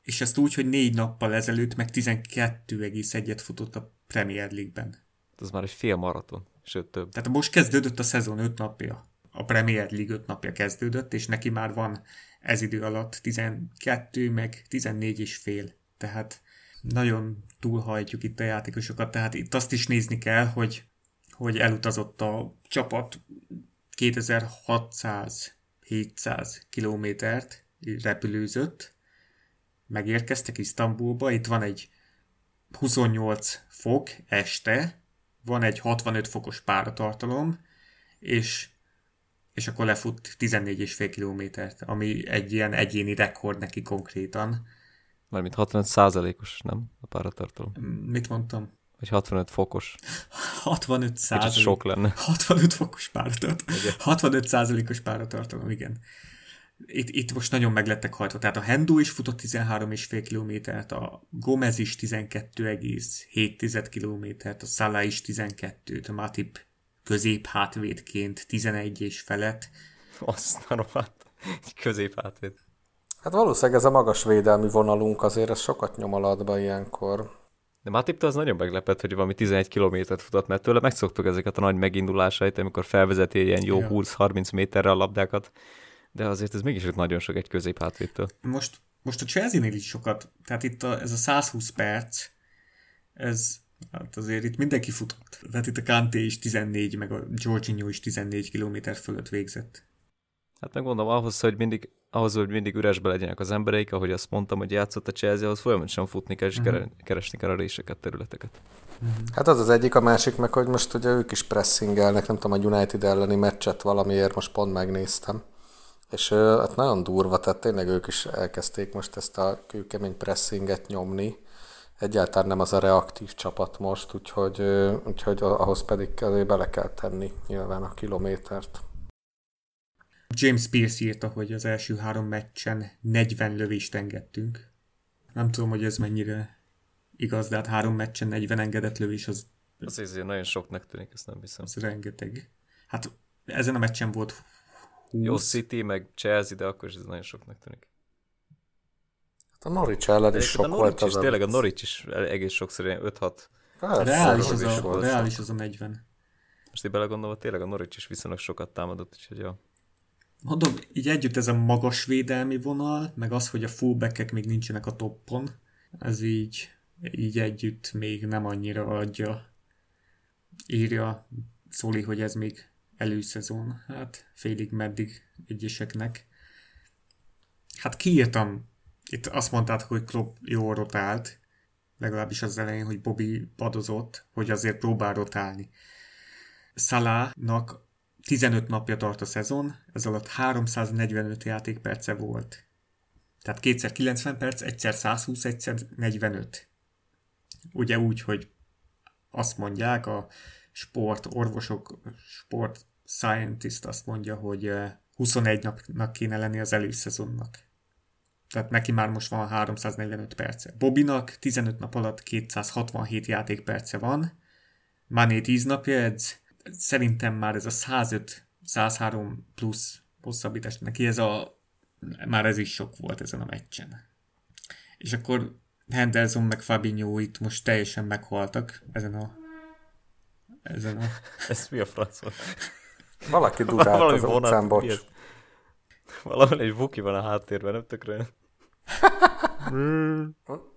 És ezt úgy, hogy négy nappal ezelőtt meg 12,1-et futott a Premier League-ben. Ez már egy fél maraton, sőt több. Tehát most kezdődött a szezon 5 napja. A Premier League 5 napja kezdődött, és neki már van ez idő alatt 12, meg 14 és fél. Tehát nagyon túlhajtjuk itt a játékosokat, tehát itt azt is nézni kell, hogy, hogy elutazott a csapat 2600-700 kilométert repülőzött, megérkeztek Isztambulba, itt van egy 28 fok este, van egy 65 fokos páratartalom, és, és akkor lefut 14,5 kilométert, ami egy ilyen egyéni rekord neki konkrétan. Mármint 65 százalékos, nem? A páratartalom. Mit mondtam? Vagy 65 fokos. 65 százalék. sok lenne. 65 fokos páratartalom. 65 százalékos páratartalom, igen itt, itt most nagyon meglettek hajtva. Tehát a Hendo is futott 13,5 kilométert, a Gomez is 12,7 kilométert, a Salah is 12 a Matip közép hátvédként 11 és felett. Aztán rohadt. Közép hátvéd. Hát valószínűleg ez a magas védelmi vonalunk azért ez sokat nyom alatba ilyenkor. De Matip az nagyon meglepett, hogy valami 11 kilométert futott, mert tőle megszoktuk ezeket a nagy megindulásait, amikor felvezeti ilyen jó ja. 20-30 méterre a labdákat, de azért ez mégis nagyon sok egy középhátvédtől. Most, most a Chelsea-nél is sokat, tehát itt a, ez a 120 perc, ez hát azért itt mindenki futott. Tehát itt a Kanté is 14, meg a Jorginho is 14 km fölött végzett. Hát megmondom, ahhoz, hogy mindig, ahhoz, hogy mindig üresbe legyenek az embereik, ahogy azt mondtam, hogy játszott a Chelsea, ahhoz folyamatosan futni kell, és uh-huh. keresni kell a réseket, területeket. Uh-huh. Hát az az egyik, a másik meg, hogy most ugye ők is pressingelnek, nem tudom, a United elleni meccset valamiért most pont megnéztem és hát nagyon durva, tehát tényleg ők is elkezdték most ezt a kőkemény pressinget nyomni. Egyáltalán nem az a reaktív csapat most, úgyhogy, úgyhogy ahhoz pedig bele kell tenni nyilván a kilométert. James Pierce írta, hogy az első három meccsen 40 lövést engedtünk. Nem tudom, hogy ez mennyire igaz, de hát három meccsen 40 engedett lövés az... Az azért nagyon soknak tűnik, ezt nem hiszem. Az rengeteg. Hát ezen a meccsen volt 20. Jó City, meg Chelsea, de akkor is ez nagyon soknak tűnik. Hát a Norwich ellen is sok a volt az. Is, tényleg a Norwich is egész sokszor 5-6. reális, az, az, a, reális az a 40. Most így belegondolva, tényleg a Norwich is viszonylag sokat támadott, úgyhogy jó. Mondom, így együtt ez a magas védelmi vonal, meg az, hogy a fullbackek még nincsenek a toppon, ez így, így együtt még nem annyira adja, írja Szóli, hogy ez még előszezon, hát félig meddig egyeseknek. Hát kiírtam, itt azt mondták, hogy Klopp jó rotált, legalábbis az elején, hogy Bobby padozott, hogy azért próbál rotálni. Salahnak 15 napja tart a szezon, ez alatt 345 játékperce volt. Tehát kétszer 90 perc, egyszer 120, egyszer 45. Ugye úgy, hogy azt mondják a sport orvosok, sport scientist azt mondja, hogy 21 napnak kéne lenni az előszezonnak. Tehát neki már most van 345 perce. Bobinak 15 nap alatt 267 játékperce van, Mané 10 napja edz, szerintem már ez a 105, 103 plusz hosszabbítás, neki ez a, már ez is sok volt ezen a meccsen. és akkor Henderson meg Fabinho itt most teljesen meghaltak ezen a ezen a... Ez mi a franc Valaki dudált az utcán, bocs. Valahol egy vuki van a háttérben, nem tökre.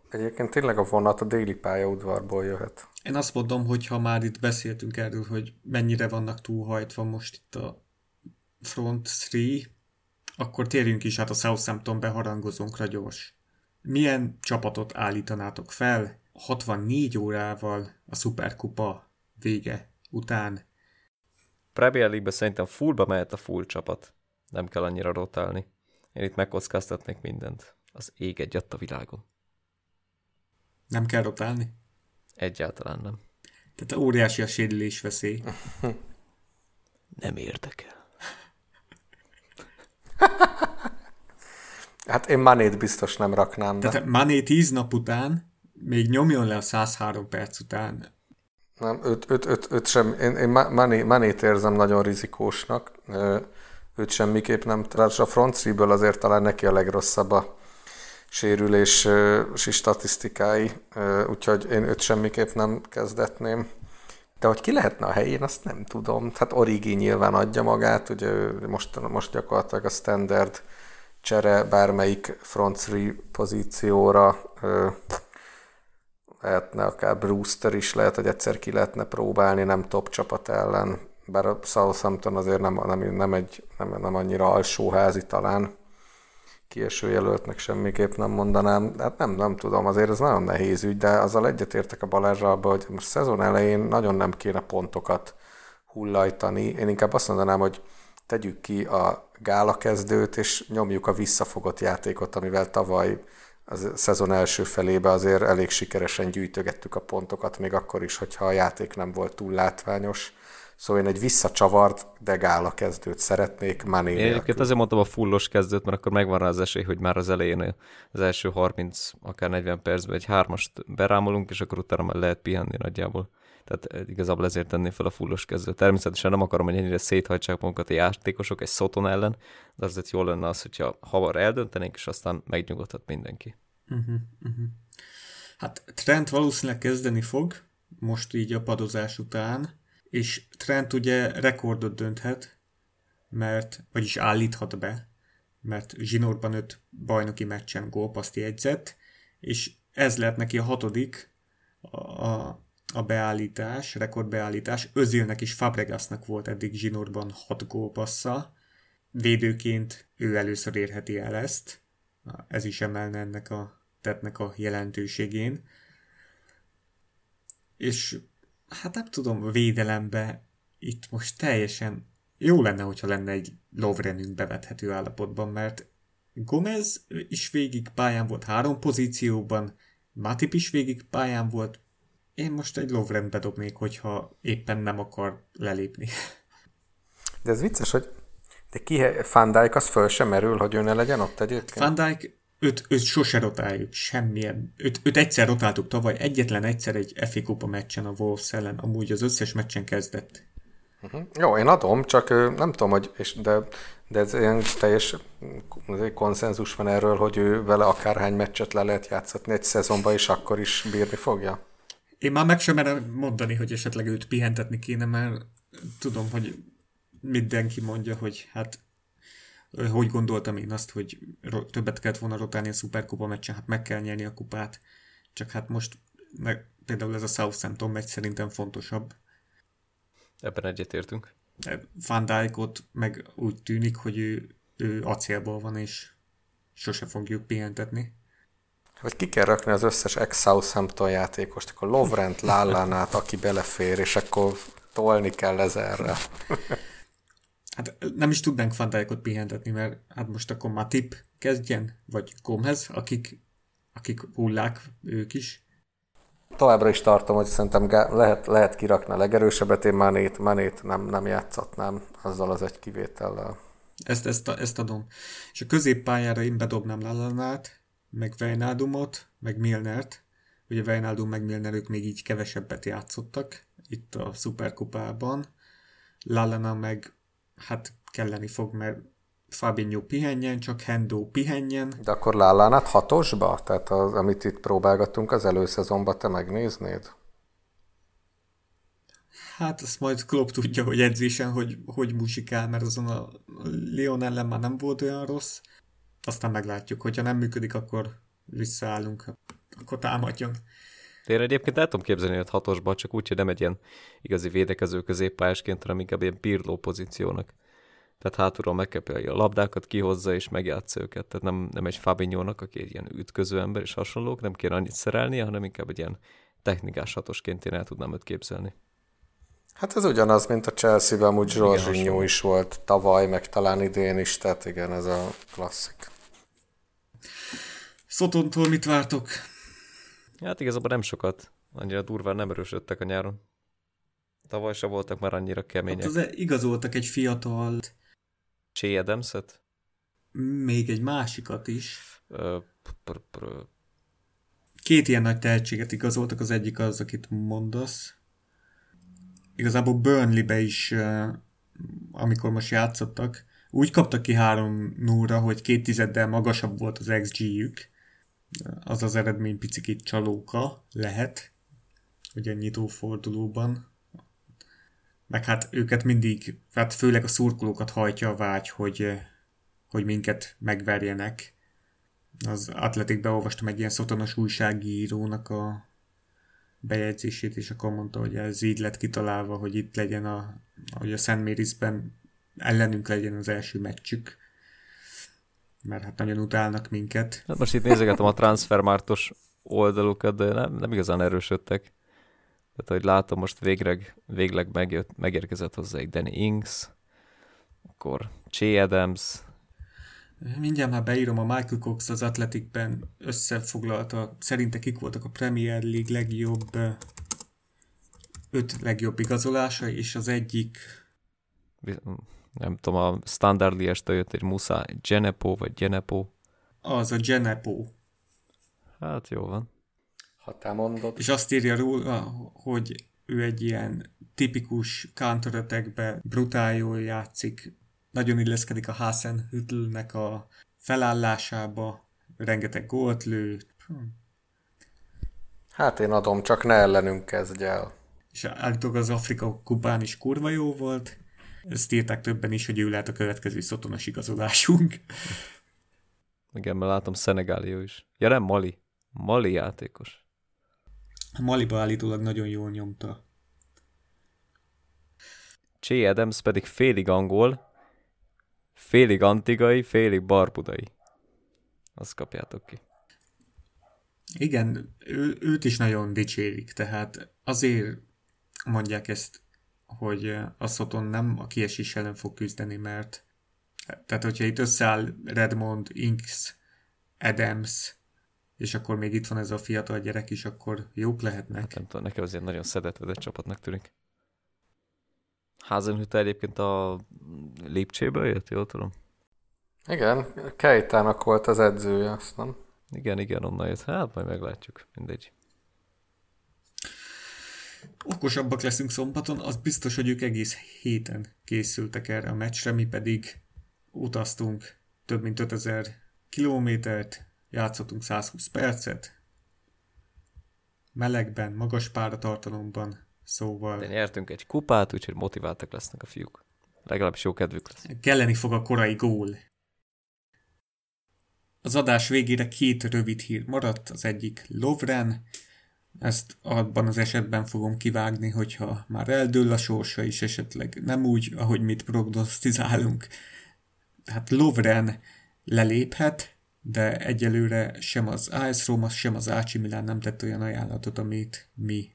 Egyébként tényleg a vonat a déli pályaudvarból jöhet. Én azt mondom, hogy ha már itt beszéltünk erről, hogy mennyire vannak túlhajtva most itt a Front 3, akkor térjünk is át a Southampton beharangozónkra gyors. Milyen csapatot állítanátok fel 64 órával a Superkupa vége után? Premier League-be szerintem fullba mehet a full csapat. Nem kell annyira rotálni. Én itt megkockáztatnék mindent. Az ég egy a világon. Nem kell rotálni? Egyáltalán nem. Tehát óriási a sérülés veszély. nem érdekel. hát én Manét biztos nem raknám. De... Tehát Mané 10 nap után még nyomjon le a 103 perc után. Nem, őt, őt, őt, őt sem, én, én Mané, Manét érzem nagyon rizikósnak. Őt semmiképp nem, tehát a front azért talán neki a legrosszabb a sérülési statisztikái, úgyhogy én őt semmiképp nem kezdetném. De hogy ki lehetne a helyén, azt nem tudom. Hát Origi nyilván adja magát, ugye most, most gyakorlatilag a standard csere bármelyik front three pozícióra lehetne akár Brewster is, lehet, hogy egyszer ki lehetne próbálni, nem top csapat ellen, bár a Southampton azért nem, nem, nem, egy, nem, nem annyira alsóházi talán kieső jelöltnek semmiképp nem mondanám. Hát nem, nem tudom, azért ez nagyon nehéz ügy, de azzal egyetértek a Balázsral, hogy most szezon elején nagyon nem kéne pontokat hullajtani. Én inkább azt mondanám, hogy tegyük ki a gála kezdőt, és nyomjuk a visszafogott játékot, amivel tavaly a szezon első felébe azért elég sikeresen gyűjtögettük a pontokat, még akkor is, hogyha a játék nem volt túl látványos. Szóval én egy visszacsavart, de gála kezdőt szeretnék, Mané Én egyébként azért mondtam a fullos kezdőt, mert akkor megvan rá az esély, hogy már az elején az első 30, akár 40 percben egy hármast berámolunk, és akkor utána már lehet pihenni nagyjából. Tehát igazából ezért tenné fel a fullos kezdőt. Természetesen nem akarom, hogy ennyire széthajtsák magukat a játékosok egy szoton ellen, de azért jó lenne az, hogyha havar eldöntenénk, és aztán megnyugodhat mindenki. Uh-huh, uh-huh. Hát Trent valószínűleg kezdeni fog, most így a padozás után, és Trent ugye rekordot dönthet, mert, vagyis állíthat be, mert zsinórban öt bajnoki meccsen gólpaszt jegyzett, és ez lett neki a hatodik a, a beállítás, rekordbeállítás. Özilnek és Fabregasnak volt eddig zsinórban hat gólpassza. Védőként ő először érheti el ezt. Ez is emelne ennek a tettnek a jelentőségén. És hát nem tudom, védelembe itt most teljesen jó lenne, hogyha lenne egy Lovrenünk bevethető állapotban, mert Gomez is végig pályán volt három pozícióban, Matip is végig pályán volt, én most egy Lovren bedobnék, hogyha éppen nem akar lelépni. De ez vicces, hogy de ki, Van Dijk az föl sem merül, hogy ő ne legyen ott egyébként? Van Dijk őt, őt sose rotáljuk, semmilyen. Őt, őt egyszer rotáltuk tavaly, egyetlen egyszer egy FA Kupa meccsen a Wolves ellen, amúgy az összes meccsen kezdett. Uh-huh. Jó, én adom, csak nem tudom, hogy, és de, de ez ilyen teljes ez egy konszenzus van erről, hogy ő vele akárhány meccset le lehet játszatni egy szezonban, és akkor is bírni fogja. Én már meg sem merem mondani, hogy esetleg őt pihentetni kéne, mert tudom, hogy mindenki mondja, hogy hát hogy gondoltam én azt, hogy többet kellett volna rotálni a szuperkupa meccsen, hát meg kell nyerni a kupát, csak hát most meg, például ez a Southampton meccs szerintem fontosabb. Ebben egyetértünk. Van Dijkot meg úgy tűnik, hogy ő, ő acélból van, és sose fogjuk pihentetni. Vagy ki kell rakni az összes ex-Southampton játékost, akkor Lovrent, Lallánát, aki belefér, és akkor tolni kell ezerre. Hát nem is tudnánk Fantájékot pihentetni, mert hát most akkor már tip kezdjen, vagy Gomez, akik, akik hullák ők is. Továbbra is tartom, hogy szerintem lehet, lehet kirakni a legerősebbet, én Manét, Manét nem, nem játszatnám azzal az egy kivétellel. Ezt, ezt, ezt adom. És a középpályára én bedobnám Lallanát, meg Vejnádumot, meg Milnert. Ugye Vejnádum meg Milner ők még így kevesebbet játszottak itt a szuperkupában. Lallana meg hát kelleni fog, mert Fabinho pihenjen, csak Hendo pihenjen. De akkor Lallánát hatosba? Tehát az, amit itt próbálgattunk az előszezonban, te megnéznéd? Hát azt majd Klopp tudja, hogy edzésen, hogy, hogy musikál, mert azon a Leon ellen már nem volt olyan rossz. Aztán meglátjuk, hogyha nem működik, akkor visszaállunk, akkor támadjon. Én egyébként el tudom képzelni, hogy hatosba, csak úgy, hogy nem egy ilyen igazi védekező középpályásként, hanem inkább ilyen pirló pozíciónak. Tehát hátulról megkapja a labdákat, kihozza és megjátsza őket. Tehát nem, nem egy Fabinho-nak, aki egy ilyen ütköző ember és hasonlók, nem kéne annyit szerelnie, hanem inkább egy ilyen technikás hatosként én el tudnám őt képzelni. Hát ez ugyanaz, mint a Chelsea-ben, amúgy Jorginho is volt tavaly, meg talán idén is, tehát igen, ez a klasszik. Szotontól mit vártok? Hát igazából nem sokat. Annyira durván nem erősödtek a nyáron. Tavaly se voltak már annyira kemények. Hát az igazoltak egy fiatal... Che adams -et? Még egy másikat is. Két ilyen nagy tehetséget igazoltak, az egyik az, akit mondasz. Igazából Burnley-be is, amikor most játszottak, úgy kaptak ki három núra, hogy két tizeddel magasabb volt az XG-jük az az eredmény picit csalóka lehet, ugye nyitó fordulóban. Meg hát őket mindig, hát főleg a szurkolókat hajtja a vágy, hogy, hogy minket megverjenek. Az Atletik beolvastam egy ilyen szotonos újságírónak a bejegyzését, és akkor mondta, hogy ez így lett kitalálva, hogy itt legyen a, hogy a Szent Mérisben ellenünk legyen az első meccsük mert hát nagyon utálnak minket. Hát most itt nézegetem a transfermártos oldalukat, de nem, nem igazán erősödtek. Tehát, hogy látom, most végleg, végleg megjött, megérkezett egy Danny Ings, akkor Che Adams. Mindjárt már beírom, a Michael Cox az Atletikben összefoglalta, szerinte kik voltak a Premier League legjobb öt legjobb igazolása, és az egyik nem tudom, a standard liestől jött egy Musa Genepo, vagy Genepo. Az a Genepo. Hát jó van. Ha te mondod. És azt írja róla, hogy ő egy ilyen tipikus counter brutál jól játszik, nagyon illeszkedik a Hasen Hüttlnek a felállásába, rengeteg gólt lő. Hát én adom, csak ne ellenünk kezdj el. És állítólag az Afrika kupán is kurva jó volt. Ezt írták többen is, hogy ő lehet a következő szotonos igazolásunk. Igen, mert látom Szenegálió is. Ja nem, Mali. Mali játékos. Maliba állítólag nagyon jól nyomta. Che Adams pedig félig angol, félig antigai, félig barbudai. Azt kapjátok ki. Igen, ő, őt is nagyon dicsérik, tehát azért mondják ezt hogy a Soton nem a kiesés ellen fog küzdeni, mert tehát hogyha itt összeáll Redmond, Inks, Adams, és akkor még itt van ez a fiatal gyerek is, akkor jók lehetnek. Hát nem tudom, nekem azért nagyon szedetvedett csapatnak tűnik. Házenhütte egyébként a Lépcséből jött, jól tudom? Igen, Kejtának volt az edzője, azt nem? Igen, igen, onnan jött. Hát majd meglátjuk, mindegy okosabbak leszünk szombaton, az biztos, hogy ők egész héten készültek erre a meccsre, mi pedig utaztunk több mint 5000 kilométert, játszottunk 120 percet, melegben, magas páratartalomban, szóval... De nyertünk egy kupát, úgyhogy motiváltak lesznek a fiúk. Legalábbis jó kedvük lesz. Kelleni fog a korai gól. Az adás végére két rövid hír maradt, az egyik Lovren, ezt abban az esetben fogom kivágni, hogyha már eldől a sorsa, és esetleg nem úgy, ahogy mit prognosztizálunk. Hát Lovren leléphet, de egyelőre sem az AS Roma, sem az AC Milan nem tett olyan ajánlatot, amit mi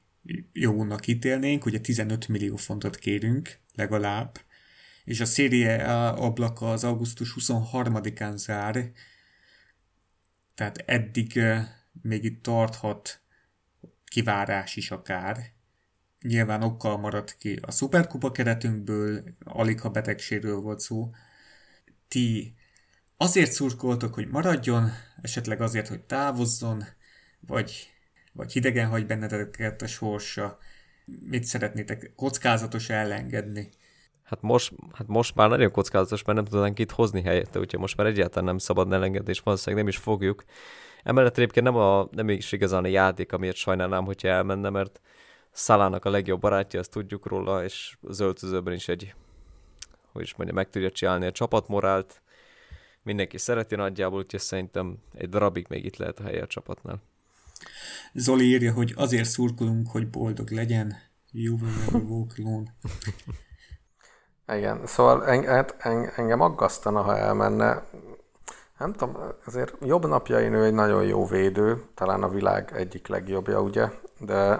jónak ítélnénk. Ugye 15 millió fontot kérünk legalább, és a Serie A ablaka az augusztus 23-án zár, tehát eddig még itt tarthat kivárás is akár. Nyilván okkal maradt ki a szuperkupa keretünkből, alig ha betegségről volt szó. Ti azért szurkoltok, hogy maradjon, esetleg azért, hogy távozzon, vagy, vagy hidegen hagy benneteket a sorsa. Mit szeretnétek kockázatos elengedni? Hát most, hát most már nagyon kockázatos, mert nem tudnánk itt hozni helyette, úgyhogy most már egyáltalán nem szabad elengedni, és valószínűleg nem is fogjuk. Emellett egyébként nem, a, nem is igazán a játék, amiért sajnálnám, hogyha elmenne, mert Szalának a legjobb barátja, ezt tudjuk róla, és az öltözőben is egy, hogy is mondja, meg tudja csinálni a csapatmorált. Mindenki szereti nagyjából, úgyhogy szerintem egy darabig még itt lehet a helye a csapatnál. Zoli írja, hogy azért szurkolunk, hogy boldog legyen. You will never walk alone. Igen, szóval hát engem aggasztana, ha elmenne. Nem tudom, azért jobb napjain ő egy nagyon jó védő, talán a világ egyik legjobbja, ugye, de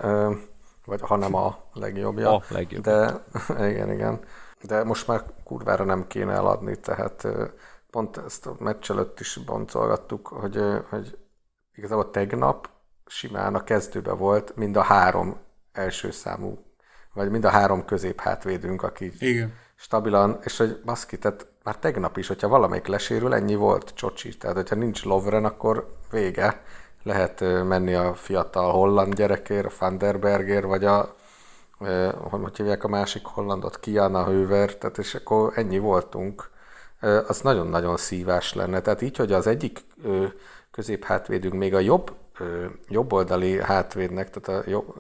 vagy ha nem a legjobbja. A legjobb. De igen, igen. De most már kurvára nem kéne eladni, tehát pont ezt a meccs előtt is boncolgattuk, hogy, hogy igazából tegnap simán a kezdőbe volt mind a három első számú, vagy mind a három közép hátvédünk, aki Igen. stabilan, és hogy baszki, tehát már tegnap is, hogyha valamelyik lesérül, ennyi volt Csocsi. Tehát, hogyha nincs Lovren, akkor vége. Lehet menni a fiatal holland gyerekért, a Vanderbergér, vagy a hogy hívják a másik hollandot, Kiana Höver, tehát és akkor ennyi voltunk. Az nagyon-nagyon szívás lenne. Tehát így, hogy az egyik középhátvédünk még a jobb jobboldali hátvédnek, tehát a jobb,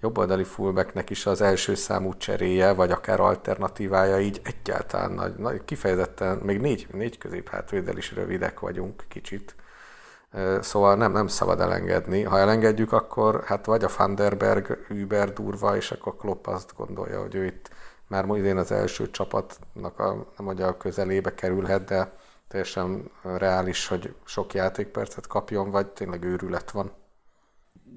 jobboldali fullbacknek is az első számú cseréje, vagy akár alternatívája így egyáltalán nagy, nagy kifejezetten, még négy, négy közép hátvédel is rövidek vagyunk kicsit. Szóval nem, nem szabad elengedni. Ha elengedjük, akkor hát vagy a Vanderberg über durva, és akkor Klopp azt gondolja, hogy ő itt már idén az első csapatnak a, nem mondja, a közelébe kerülhet, de teljesen reális, hogy sok játékpercet kapjon, vagy tényleg őrület van.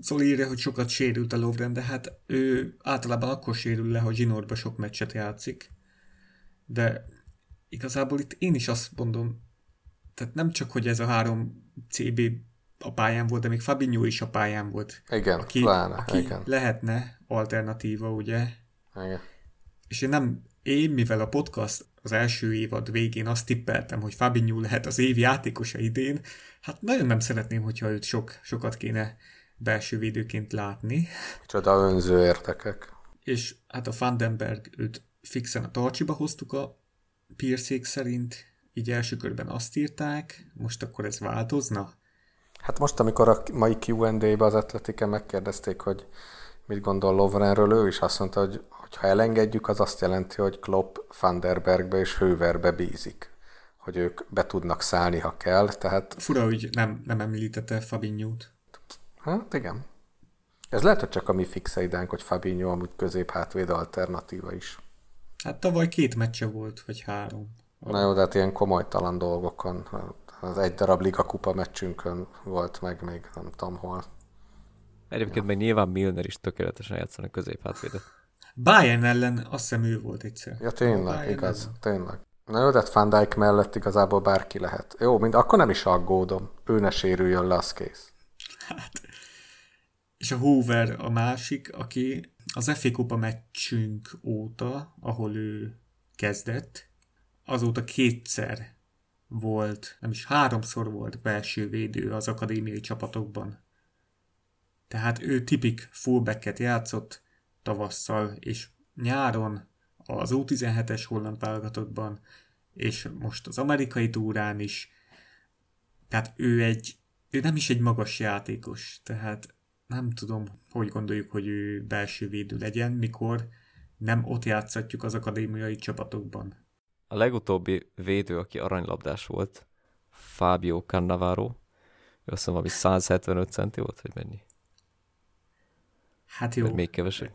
Zoli írja, hogy sokat sérült a Lovren, de hát ő általában akkor sérül le, hogy zsinórba sok meccset játszik. De igazából itt én is azt mondom, tehát nem csak, hogy ez a három CB a pályán volt, de még Fabinho is a pályán volt. Igen, aki, pláne, aki igen. lehetne alternatíva, ugye? Igen. És én nem, én mivel a podcast az első évad végén azt tippeltem, hogy Fabinho lehet az év játékosa idén, hát nagyon nem szeretném, hogyha őt sok, sokat kéne belső védőként látni. Csoda önző értekek. És hát a Vandenberg őt fixen a tarcsiba hoztuk a piercék szerint, így első körben azt írták, most akkor ez változna? Hát most, amikor a mai Q&A-be az Atletike megkérdezték, hogy mit gondol Lovrenről, ő is azt mondta, hogy ha elengedjük, az azt jelenti, hogy Klopp Vanderbergbe és Hőverbe bízik hogy ők be tudnak szállni, ha kell, tehát... Fura, hogy nem, nem említette Fabinho-t. Hát igen. Ez lehet, hogy csak a mi fixeidánk, hogy Fabinho amúgy közép-hátvéd alternatíva is. Hát tavaly két meccse volt, vagy három. Na jó, de hát ilyen komolytalan dolgokon, az egy darab Liga Kupa meccsünkön volt meg még nem tudom hol. Egyébként ja. meg nyilván Milner is tökéletesen játszani középhátvédet. Bayern ellen azt hiszem ő volt egyszer. Ja tényleg, Bayern igaz, ellen. tényleg. Na jó, de hát Van Dijk mellett igazából bárki lehet. Jó, mind akkor nem is aggódom. Ő ne sérüljön le, az kész. Hát. És a Hoover a másik, aki az FA Kupa meccsünk óta, ahol ő kezdett, azóta kétszer volt, nem is háromszor volt belső védő az akadémiai csapatokban. Tehát ő tipik fullbacket játszott tavasszal, és nyáron az U17-es holland válogatottban, és most az amerikai túrán is. Tehát ő egy, ő nem is egy magas játékos, tehát nem tudom, hogy gondoljuk, hogy ő belső védő legyen, mikor nem ott játszhatjuk az akadémiai csapatokban. A legutóbbi védő, aki aranylabdás volt, Fábio Cannavaro, ő azt mondom, hogy 175 centi volt, vagy mennyi? Hát jó. Vagy még kevesebb.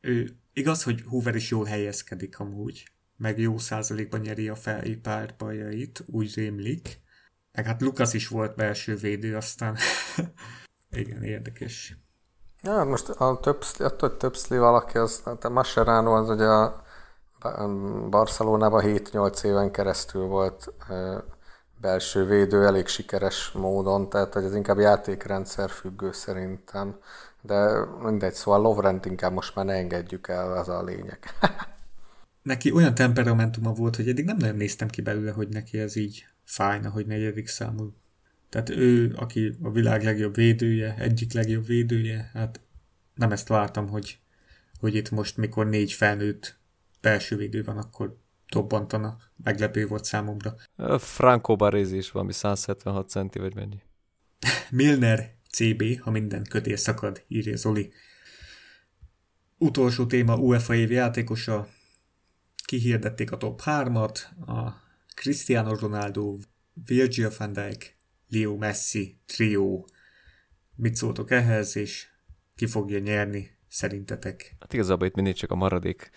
Ő, igaz, hogy Hoover is jól helyezkedik amúgy, meg jó százalékban nyeri a feli párbajait, úgy rémlik. Meg hát Lukasz is volt belső védő, aztán igen, érdekes. Ja, most a több, attól több szli valaki, az, hát a Mascherano az ugye a Barcelonában 7-8 éven keresztül volt belső védő elég sikeres módon, tehát hogy ez inkább játékrendszer függő szerintem. De mindegy, szóval Lovrent inkább most már ne engedjük el, az a lényeg. neki olyan temperamentuma volt, hogy eddig nem nagyon néztem ki belőle, hogy neki ez így fájna, hogy negyedik számú. Tehát ő, aki a világ legjobb védője, egyik legjobb védője, hát nem ezt vártam, hogy, hogy itt most, mikor négy felnőtt belső védő van, akkor dobbantana. Meglepő volt számomra. Franco Baresi is valami 176 centi, vagy mennyi? Milner CB, ha minden kötél szakad, írja Zoli. Utolsó téma UEFA év játékosa. Kihirdették a top 3-at, a Cristiano Ronaldo, Virgil van Dijk, Leo Messi trió. Mit szóltok ehhez, és ki fogja nyerni szerintetek? Hát igazából itt mindig csak a maradék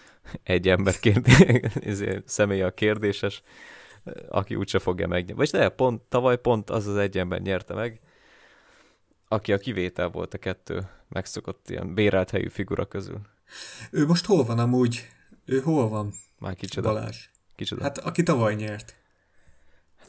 egy ember kérdés, személy a kérdéses, aki úgyse fogja megnyerni. Vagy de pont, tavaly pont az az egy ember nyerte meg, aki a kivétel volt a kettő megszokott ilyen bérelt helyű figura közül. Ő most hol van amúgy? Ő hol van? Már kicsoda. Balázs. Kicsoda. Hát aki tavaly nyert.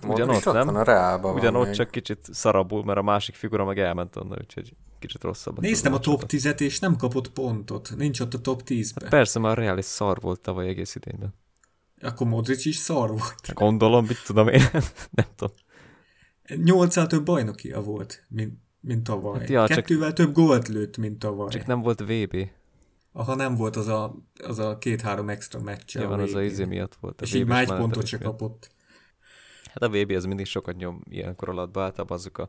Ugyanott, nem? Van a Reálban Ugyanott van csak kicsit szarabul, mert a másik figura meg elment onnan, úgyhogy kicsit rosszabb. Néztem a top 10-et, és nem kapott pontot. Nincs ott a top 10-ben. Hát persze, már a Real is szar volt tavaly egész idényben. Akkor Modric is szar volt. Hát gondolom, mit tudom én, nem tudom. Nyolccal több bajnokia volt, mint, mint tavaly. Hát ja, Kettővel csak, több gólt lőtt, mint tavaly. Csak nem volt VB. Aha, nem volt az a, az a két-három extra meccs. Ja, van, az a izé miatt volt. A és így már egy pontot se kapott. Hát a VB az mindig sokat nyom ilyenkor alatt, általában azok a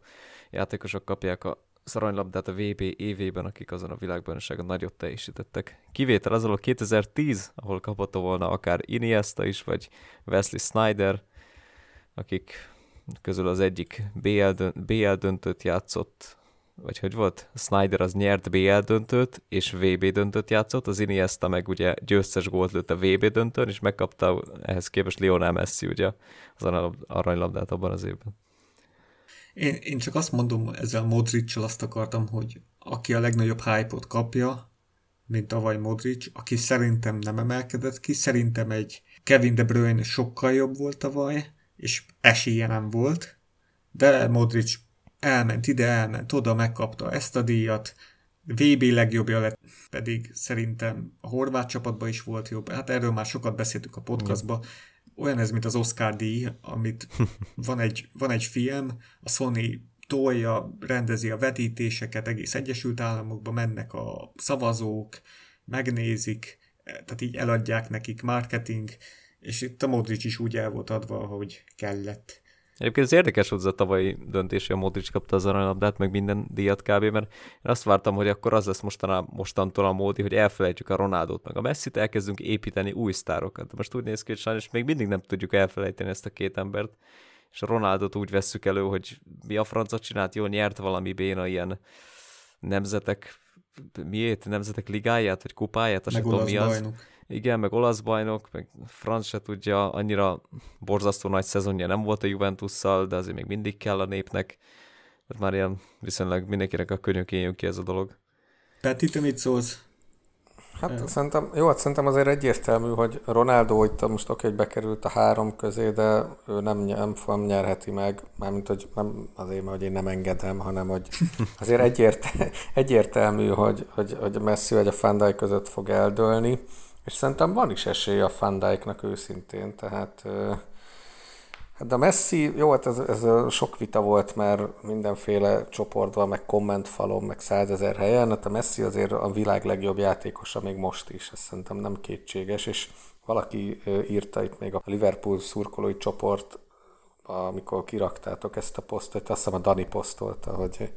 játékosok kapják a szaranylabdát a VB évében, akik azon a világbajnokságon nagyot teljesítettek. Kivétel az a 2010, ahol kapott volna akár Iniesta is, vagy Wesley Snyder, akik közül az egyik BL, dönt, BL döntőt játszott, vagy hogy volt? Snyder az nyert BL döntőt, és VB döntőt játszott, az Iniesta meg ugye győztes gólt lőtt a VB döntőn, és megkapta ehhez képest Lionel Messi ugye az aranylabdát abban az évben. Én, én csak azt mondom, ezzel modric azt akartam, hogy aki a legnagyobb hype-ot kapja, mint tavaly Modric, aki szerintem nem emelkedett ki, szerintem egy Kevin De Bruyne sokkal jobb volt tavaly, és esélye nem volt, de Modric elment ide, elment oda, megkapta ezt a díjat, VB legjobbja lett, pedig szerintem a horvát csapatban is volt jobb. Hát erről már sokat beszéltük a podcastban. Olyan ez, mint az Oscar díj, amit van egy, van egy film, a Sony tolja, rendezi a vetítéseket, egész Egyesült Államokba mennek a szavazók, megnézik, tehát így eladják nekik marketing, és itt a Modric is úgy el volt adva, ahogy kellett. Egyébként ez érdekes volt az a tavalyi döntés, hogy a Modric kapta az aranylabdát, meg minden díjat kb, mert én azt vártam, hogy akkor az lesz mostaná, mostantól a módi, hogy elfelejtjük a Ronaldot, meg a Messi-t, elkezdünk építeni új sztárokat. De most úgy néz ki, hogy sajnos még mindig nem tudjuk elfelejteni ezt a két embert, és a Ronaldot úgy vesszük elő, hogy mi a francot csinált, jól nyert valami béna ilyen nemzetek miért nemzetek ligáját, vagy kupáját, azt tudom mi az. Bajnok. Igen, meg olasz bajnok, meg franc se tudja, annyira borzasztó nagy szezonja nem volt a Juventusszal, de azért még mindig kell a népnek. Tehát már ilyen viszonylag mindenkinek a könyökén jön ki ez a dolog. Peti, te mit szólsz? Hát é. szerintem, jó, hát szerintem azért egyértelmű, hogy Ronaldo itt most oké, hogy bekerült a három közé, de ő nem, nem, nem nyerheti meg, mármint, hogy nem azért, mert hogy én nem engedem, hanem hogy azért egyért, egyértelmű, hogy, hogy, hogy Messi vagy a Fandai között fog eldőlni. És szerintem van is esély a Fandijknak őszintén, tehát Hát de Messi, jó, hát ez, ez sok vita volt mert mindenféle csoportban, meg kommentfalon, meg százezer helyen, hát a Messi azért a világ legjobb játékosa még most is, ez szerintem nem kétséges, és valaki írta itt még a Liverpool szurkolói csoport, amikor kiraktátok ezt a posztot, azt hiszem a Dani posztolta, hogy,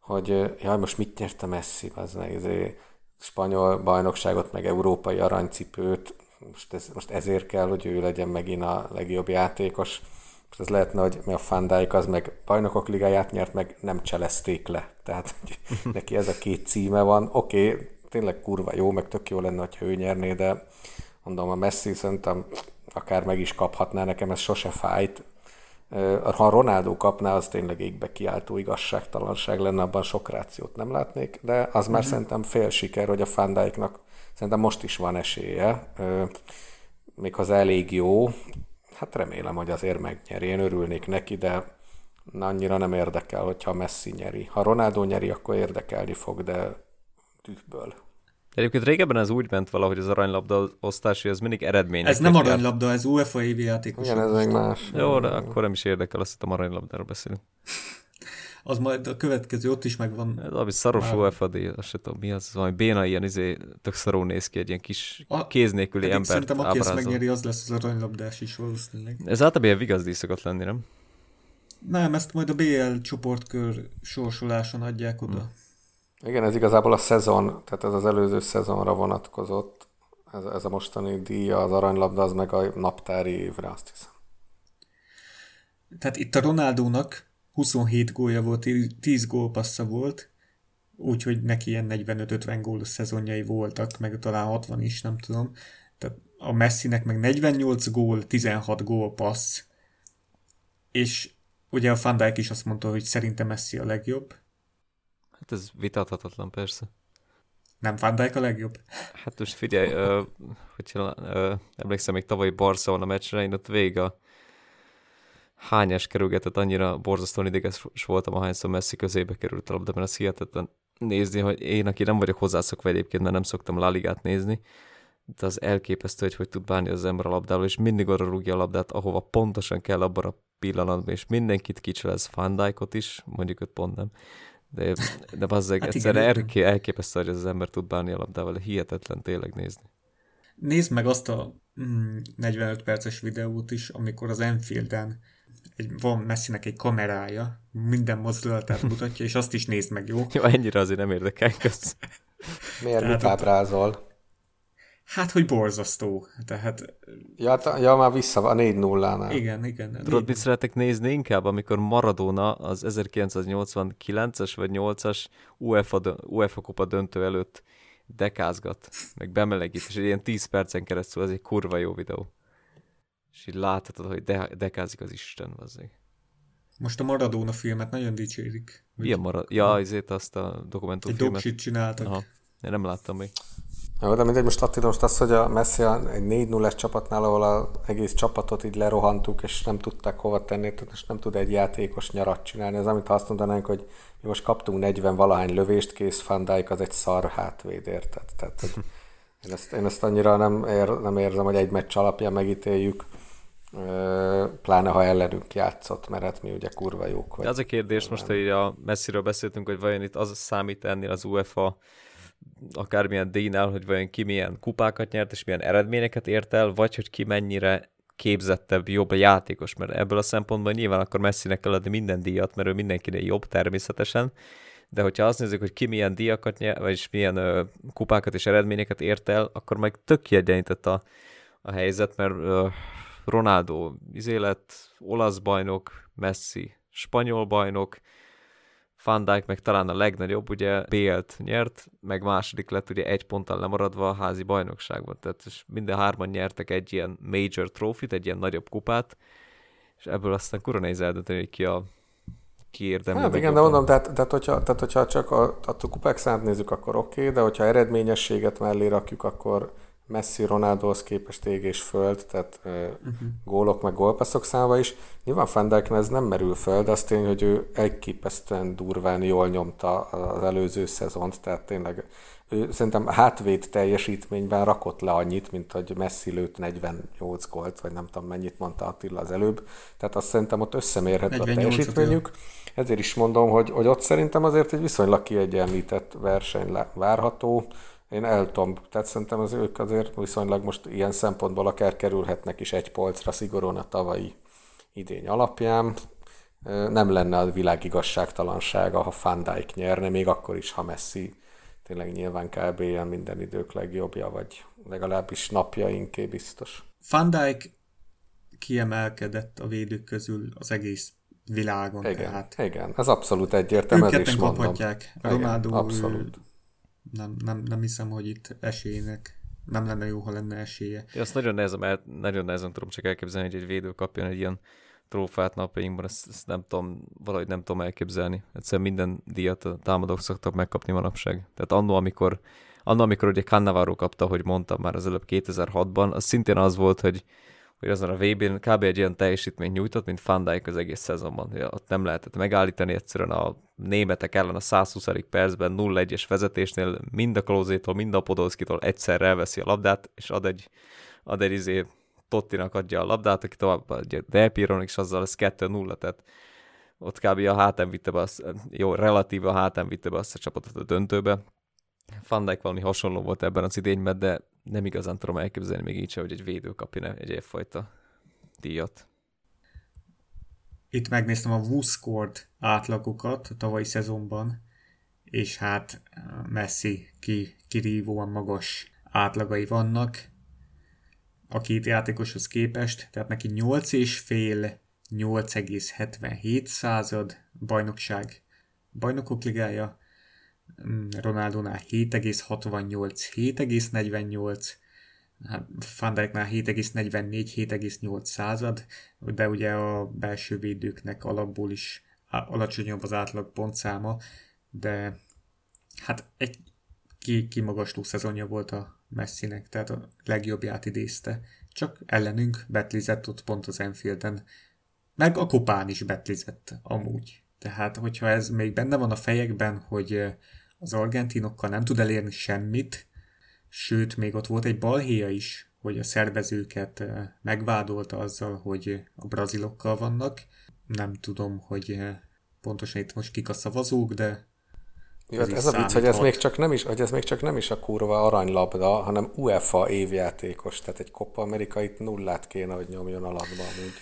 hogy jaj, most mit nyert a Messi, az ne, izé, spanyol bajnokságot, meg európai aranycipőt, most, ez, most ezért kell, hogy ő legyen megint a legjobb játékos. Most ez lehetne, hogy a Fandáik az meg bajnokok ligáját nyert, meg nem cselezték le. Tehát hogy neki ez a két címe van. Oké, okay, tényleg kurva jó, meg tök jó lenne, ha ő nyerné, de mondom, a Messi szerintem akár meg is kaphatná, nekem ez sose fájt. Ha Ronaldo kapná, az tényleg égbe kiáltó igazságtalanság lenne, abban sok rációt nem látnék, de az már mm-hmm. szerintem fél siker, hogy a Fandáiknak szerintem most is van esélye, méghozzá elég jó. Hát remélem, hogy azért megnyeri, én örülnék neki, de annyira nem érdekel, hogyha Messi nyeri. Ha Ronaldo nyeri, akkor érdekelni fog, de tűzből. Egyébként régebben ez úgy ment valahogy az aranylabda osztás, hogy ez mindig eredmény. Ez nem aranylabda, ez UEFA évi játékos. Igen, ez egy más. Jó, de akkor nem is érdekel, azt hiszem aranylabdáról beszélünk. az majd a következő ott is megvan. Ez ami szaros Már... UFAD, azt sem tudom mi az, valami béna ilyen izé, tök szaró néz ki, egy ilyen kis a, kéz nélküli embert Szerintem aki ezt megnyeri, az lesz az aranylabdás is valószínűleg. Ez általában ilyen vigazdíj szokott lenni, nem? Nem, ezt majd a BL csoportkör sorsoláson adják oda. Hmm. Igen, ez igazából a szezon, tehát ez az előző szezonra vonatkozott. Ez, ez a mostani díja, az aranylabda, az meg a naptári évre, azt hiszem. Tehát itt a Ronaldónak 27 gólja volt, 10 gólpassza volt, úgyhogy neki ilyen 45-50 gól szezonjai voltak, meg talán 60 is, nem tudom. Tehát a Messinek meg 48 gól, 16 gólpassz, és ugye a Van Dijk is azt mondta, hogy szerintem Messi a legjobb. Hát ez vitathatatlan persze. Nem Van Dijk a legjobb? Hát most figyelj, uh, hogyha uh, emlékszem még tavalyi Barcelona meccsre, én ott végig a hányás kerülgetett, annyira borzasztóan ideges voltam, ahányszor messzi közébe került a labda, mert az hihetetlen nézni, hogy én, aki nem vagyok hozzászokva egyébként, mert nem szoktam La Ligát nézni, de az elképesztő, hogy hogy tud bánni az ember a labdával, és mindig arra rúgja a labdát, ahova pontosan kell abban a pillanatban, és mindenkit kicselez, Van Dijkot is, mondjuk öt pont nem, de, de bazzeg, hát egyszerűen elké, elképesztő, hogy ez az ember tud bánni a labdával, hihetetlen tényleg nézni. Nézd meg azt a mm, 45 perces videót is, amikor az Enfielden egy, van Messinek egy kamerája, minden mozdulatát mutatja, és azt is nézd meg, jó? Jó, ennyire azért nem érdekel, kösz. Miért mit ábrázol? Hát, hogy borzasztó. Tehát... Ja, ja már vissza a 4 0 nál Igen, igen. Tudod, mit szeretek nézni inkább, amikor Maradona az 1989-es vagy 8-as UEFA, UEFA kupa döntő előtt dekázgat, meg bemelegít, és ilyen 10 percen keresztül, az egy kurva jó videó. És így láthatod, hogy de- dekázik az Isten, vazzék. Most a Maradona filmet nagyon dicsérik. Milyen marad? Ja, ezért azt a dokumentumfilmet. Egy doksit csináltak. Aha. Én nem láttam még. Jó, de mindegy, most Attila, most az, hogy a Messi egy 4 0 csapatnál, ahol az egész csapatot így lerohantuk, és nem tudták hova tenni, és nem tud egy játékos nyarat csinálni. Ez amit azt mondanánk, hogy mi most kaptunk 40 valahány lövést, kész Van Dijk az egy szar hátvéd, érted? Tehát, hogy én, ezt, én ezt annyira nem, ér, nem érzem, hogy egy meccs alapján megítéljük pláne ha ellenünk játszott, mert hát mi ugye kurva jók vagy. De az a kérdés most, hogy a messziről beszéltünk, hogy vajon itt az számít ennél az UEFA akármilyen díjnál, hogy vajon ki milyen kupákat nyert, és milyen eredményeket ért el, vagy hogy ki mennyire képzettebb, jobb a játékos, mert ebből a szempontból nyilván akkor messzinek kell adni minden díjat, mert ő mindenkinél jobb természetesen, de hogyha azt nézzük, hogy ki milyen díjakat nyer, vagyis milyen ö, kupákat és eredményeket ért el, akkor meg tök kiegyenített a, a helyzet, mert ö, Ronaldo izé lett olasz bajnok, Messi spanyol bajnok, Van Dijk meg talán a legnagyobb, ugye BL-t nyert, meg második lett ugye egy ponttal lemaradva a házi bajnokságban. Tehát és minden hárman nyertek egy ilyen major trófit, egy ilyen nagyobb kupát, és ebből aztán kurva nehéz eldönteni, hogy ki a ki érdemli. Hát igen, de mondom, tehát, tehát, hogyha, tehát hogyha csak a, a kupák számát nézzük, akkor oké, okay, de hogyha eredményességet mellé rakjuk, akkor Messi Ronaldohoz képest ég és föld, tehát uh-huh. gólok meg gólpasszok száma is. Nyilván Fendelken ez nem merül föl, de az tény, hogy ő elképesztően durván jól nyomta az előző szezont, tehát tényleg ő szerintem hátvéd teljesítményben rakott le annyit, mint hogy Messi lőtt 48 gólt, vagy nem tudom mennyit mondta Attila az előbb. Tehát azt szerintem ott összemérhető a teljesítményük. Ezért is mondom, hogy, hogy ott szerintem azért egy viszonylag kiegyenlített verseny várható én el tudom, tehát szerintem az ők azért viszonylag most ilyen szempontból akár kerülhetnek is egy polcra szigorúan a tavalyi idény alapján. Nem lenne a világ igazságtalansága, ha Van Dijk nyerne, még akkor is, ha Messi tényleg nyilván kb. minden idők legjobbja, vagy legalábbis napjainké biztos. Van Dijk kiemelkedett a védők közül az egész világon. Igen, tehát. igen ez abszolút egyértelmű, ez is mondom. kaphatják. Abszolút nem, nem, nem hiszem, hogy itt esélynek nem lenne jó, ha lenne esélye. Én azt nagyon nehezen, nagyon nehezen tudom csak elképzelni, hogy egy védő kapjon egy ilyen trófát napjainkban, ezt, ezt nem tudom, valahogy nem tudom elképzelni. Egyszerűen minden díjat a támadók szoktak megkapni manapság. Tehát annó, amikor, annó, amikor ugye Cannavaro kapta, hogy mondtam már az előbb 2006-ban, az szintén az volt, hogy hogy azon a VB-n kb. egy olyan teljesítményt nyújtott, mint Van az egész szezonban. Ja, ott nem lehetett megállítani egyszerűen a németek ellen a 120. percben 0-1-es vezetésnél mind a Klózétól, mind a Podolszkitól egyszerre elveszi a labdát, és ad egy, ad egy izé, Tottinak adja a labdát, aki tovább adja Del Pironik, és azzal ez 2-0, tehát ott kb. a hátán vitte be azt, jó, relatíve a hátán vitte be azt a csapatot a döntőbe. Van Dijk valami hasonló volt ebben az idényben, de nem igazán tudom elképzelni még így sem, hogy egy védő kapja egy ilyenfajta díjat. Itt megnéztem a WhoScored átlagokat a tavalyi szezonban, és hát Messi ki, kirívóan magas átlagai vannak a két játékoshoz képest, tehát neki 8 és fél 8,77 század bajnokság, bajnokok ligája, Ronaldonál 7,68, 7,48, hát Van Dijknál 7,44, 7,8 század, de ugye a belső védőknek alapból is alacsonyabb az átlag pontszáma, de hát egy ki, kimagasló szezonja volt a Messinek, tehát a legjobbját idézte. Csak ellenünk betlizett ott pont az Enfielden, meg a kopán is betlizett amúgy. Tehát, hogyha ez még benne van a fejekben, hogy az argentinokkal nem tud elérni semmit, sőt, még ott volt egy balhéja is, hogy a szervezőket megvádolta azzal, hogy a brazilokkal vannak. Nem tudom, hogy pontosan itt most kik a szavazók, de jó, ez, ez a vicc, hogy ez, még csak nem is, hogy ez még csak nem is a kurva aranylabda, hanem UEFA évjátékos, tehát egy Copa Amerikait nullát kéne, hogy nyomjon alatba amúgy.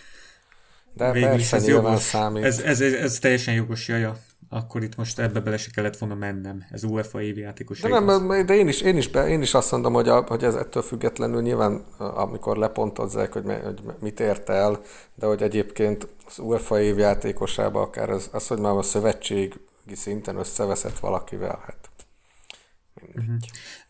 De Végül persze ez nyilván jogos. számít. Ez, ez, ez, ez, teljesen jogos, jaja. Akkor itt most ebbe bele se kellett volna mennem. Ez UEFA évjátékos. De, nem, de én is, én, is be, én is azt mondom, hogy, a, hogy ez ettől függetlenül nyilván, amikor lepontozzák, hogy, hogy mit ért el, de hogy egyébként az UEFA évjátékosába akár az, az hogy már a szövetség szinten összeveszett valakivel, hát. Uh-huh.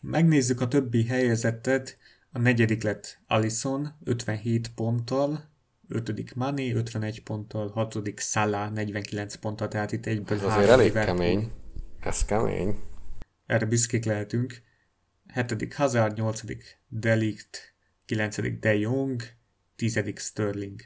Megnézzük a többi helyezettet. A negyedik lett Alison 57 ponttal, ötödik Mani 51 ponttal, hatodik Salah 49 ponttal, tehát itt egyből Ez azért elég Liverpool. kemény. Ez kemény. Erre büszkék lehetünk. Hetedik Hazard, nyolcadik Delict, kilencedik De Jong, tizedik Sterling.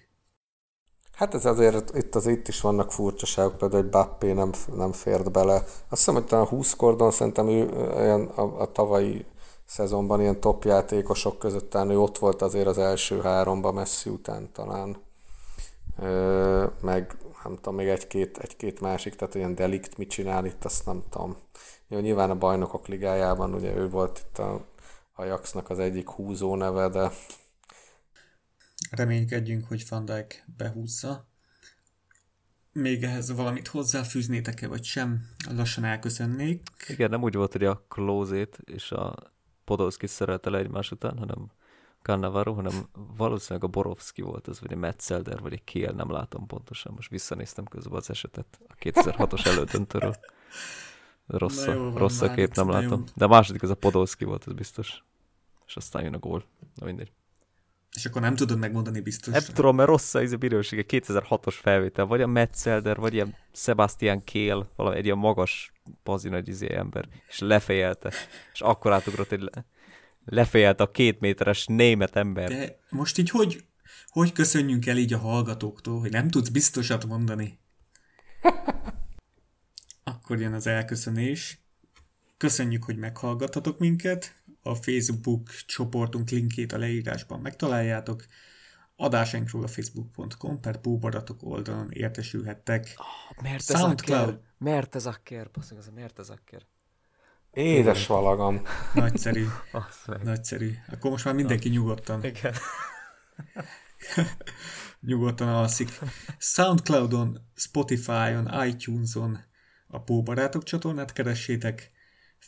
Hát ez azért itt az itt is vannak furcsaságok, például, hogy Bappé nem, nem fért bele. Azt hiszem, hogy talán 20 kordon szerintem ő olyan a, a tavalyi szezonban ilyen top játékosok között talán ő ott volt azért az első háromba messzi után talán. Ö, meg nem tudom, még egy-két, egy-két másik, tehát ilyen delikt mit csinál itt, azt nem tudom. Jó, nyilván a bajnokok ligájában ugye ő volt itt a Ajaxnak az egyik húzó neve, de Reménykedjünk, hogy Van Dijk behúzza. Még ehhez valamit hozzáfűznétek-e, vagy sem? Lassan elköszönnék. Igen, nem úgy volt, hogy a Klózét és a Podolski szerelte le egymás után, hanem Cannavaro, hanem valószínűleg a Borovski volt az, vagy egy Metzelder, vagy egy Kiel, nem látom pontosan. Most visszanéztem közben az esetet a 2006-os elődöntőről. Rossz, a, rossz a kép, nem látom. Jó. De a második az a Podolski volt, ez biztos. És aztán jön a gól. Na mindegy. És akkor nem tudod megmondani biztos. Nem tudom, mert rossz a bíróság, 2006-os felvétel, vagy a Metzelder, vagy ilyen Sebastian Kél, valami egy ilyen magas pazi nagy izé ember, és lefejelte, és akkor átugrott, hogy le, lefejelte a két méteres német ember. De most így hogy, hogy köszönjünk el így a hallgatóktól, hogy nem tudsz biztosat mondani? Akkor jön az elköszönés. Köszönjük, hogy meghallgattatok minket a Facebook csoportunk linkét a leírásban megtaláljátok. Adásainkról a facebook.com per búbaratok oldalon értesülhettek. Oh, mert ez SoundCloud. Mert ez akker, az a mert ez akker. Édes valagam. Nagyszerű. Nagyszerű. Akkor most már mindenki oh. nyugodtan. Igen. nyugodtan alszik. Soundcloudon, Spotify-on, iTunes-on a Póbarátok csatornát keressétek,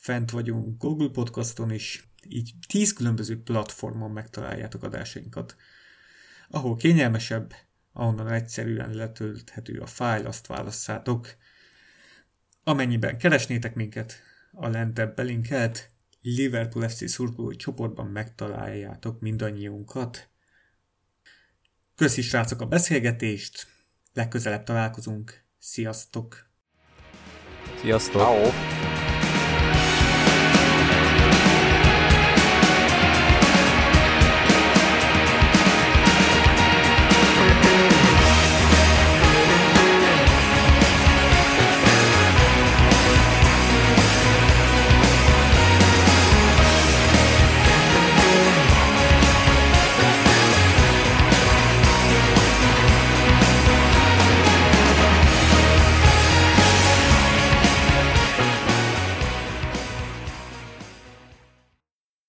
fent vagyunk Google Podcaston is, így tíz különböző platformon megtaláljátok adásainkat. Ahol kényelmesebb, ahonnan egyszerűen letölthető a fájl, azt válasszátok. Amennyiben keresnétek minket, a lentebb belinkelt Liverpool FC szurkolói csoportban megtaláljátok mindannyiunkat. Köszi srácok a beszélgetést, legközelebb találkozunk, sziasztok! Sziasztok! Ciao.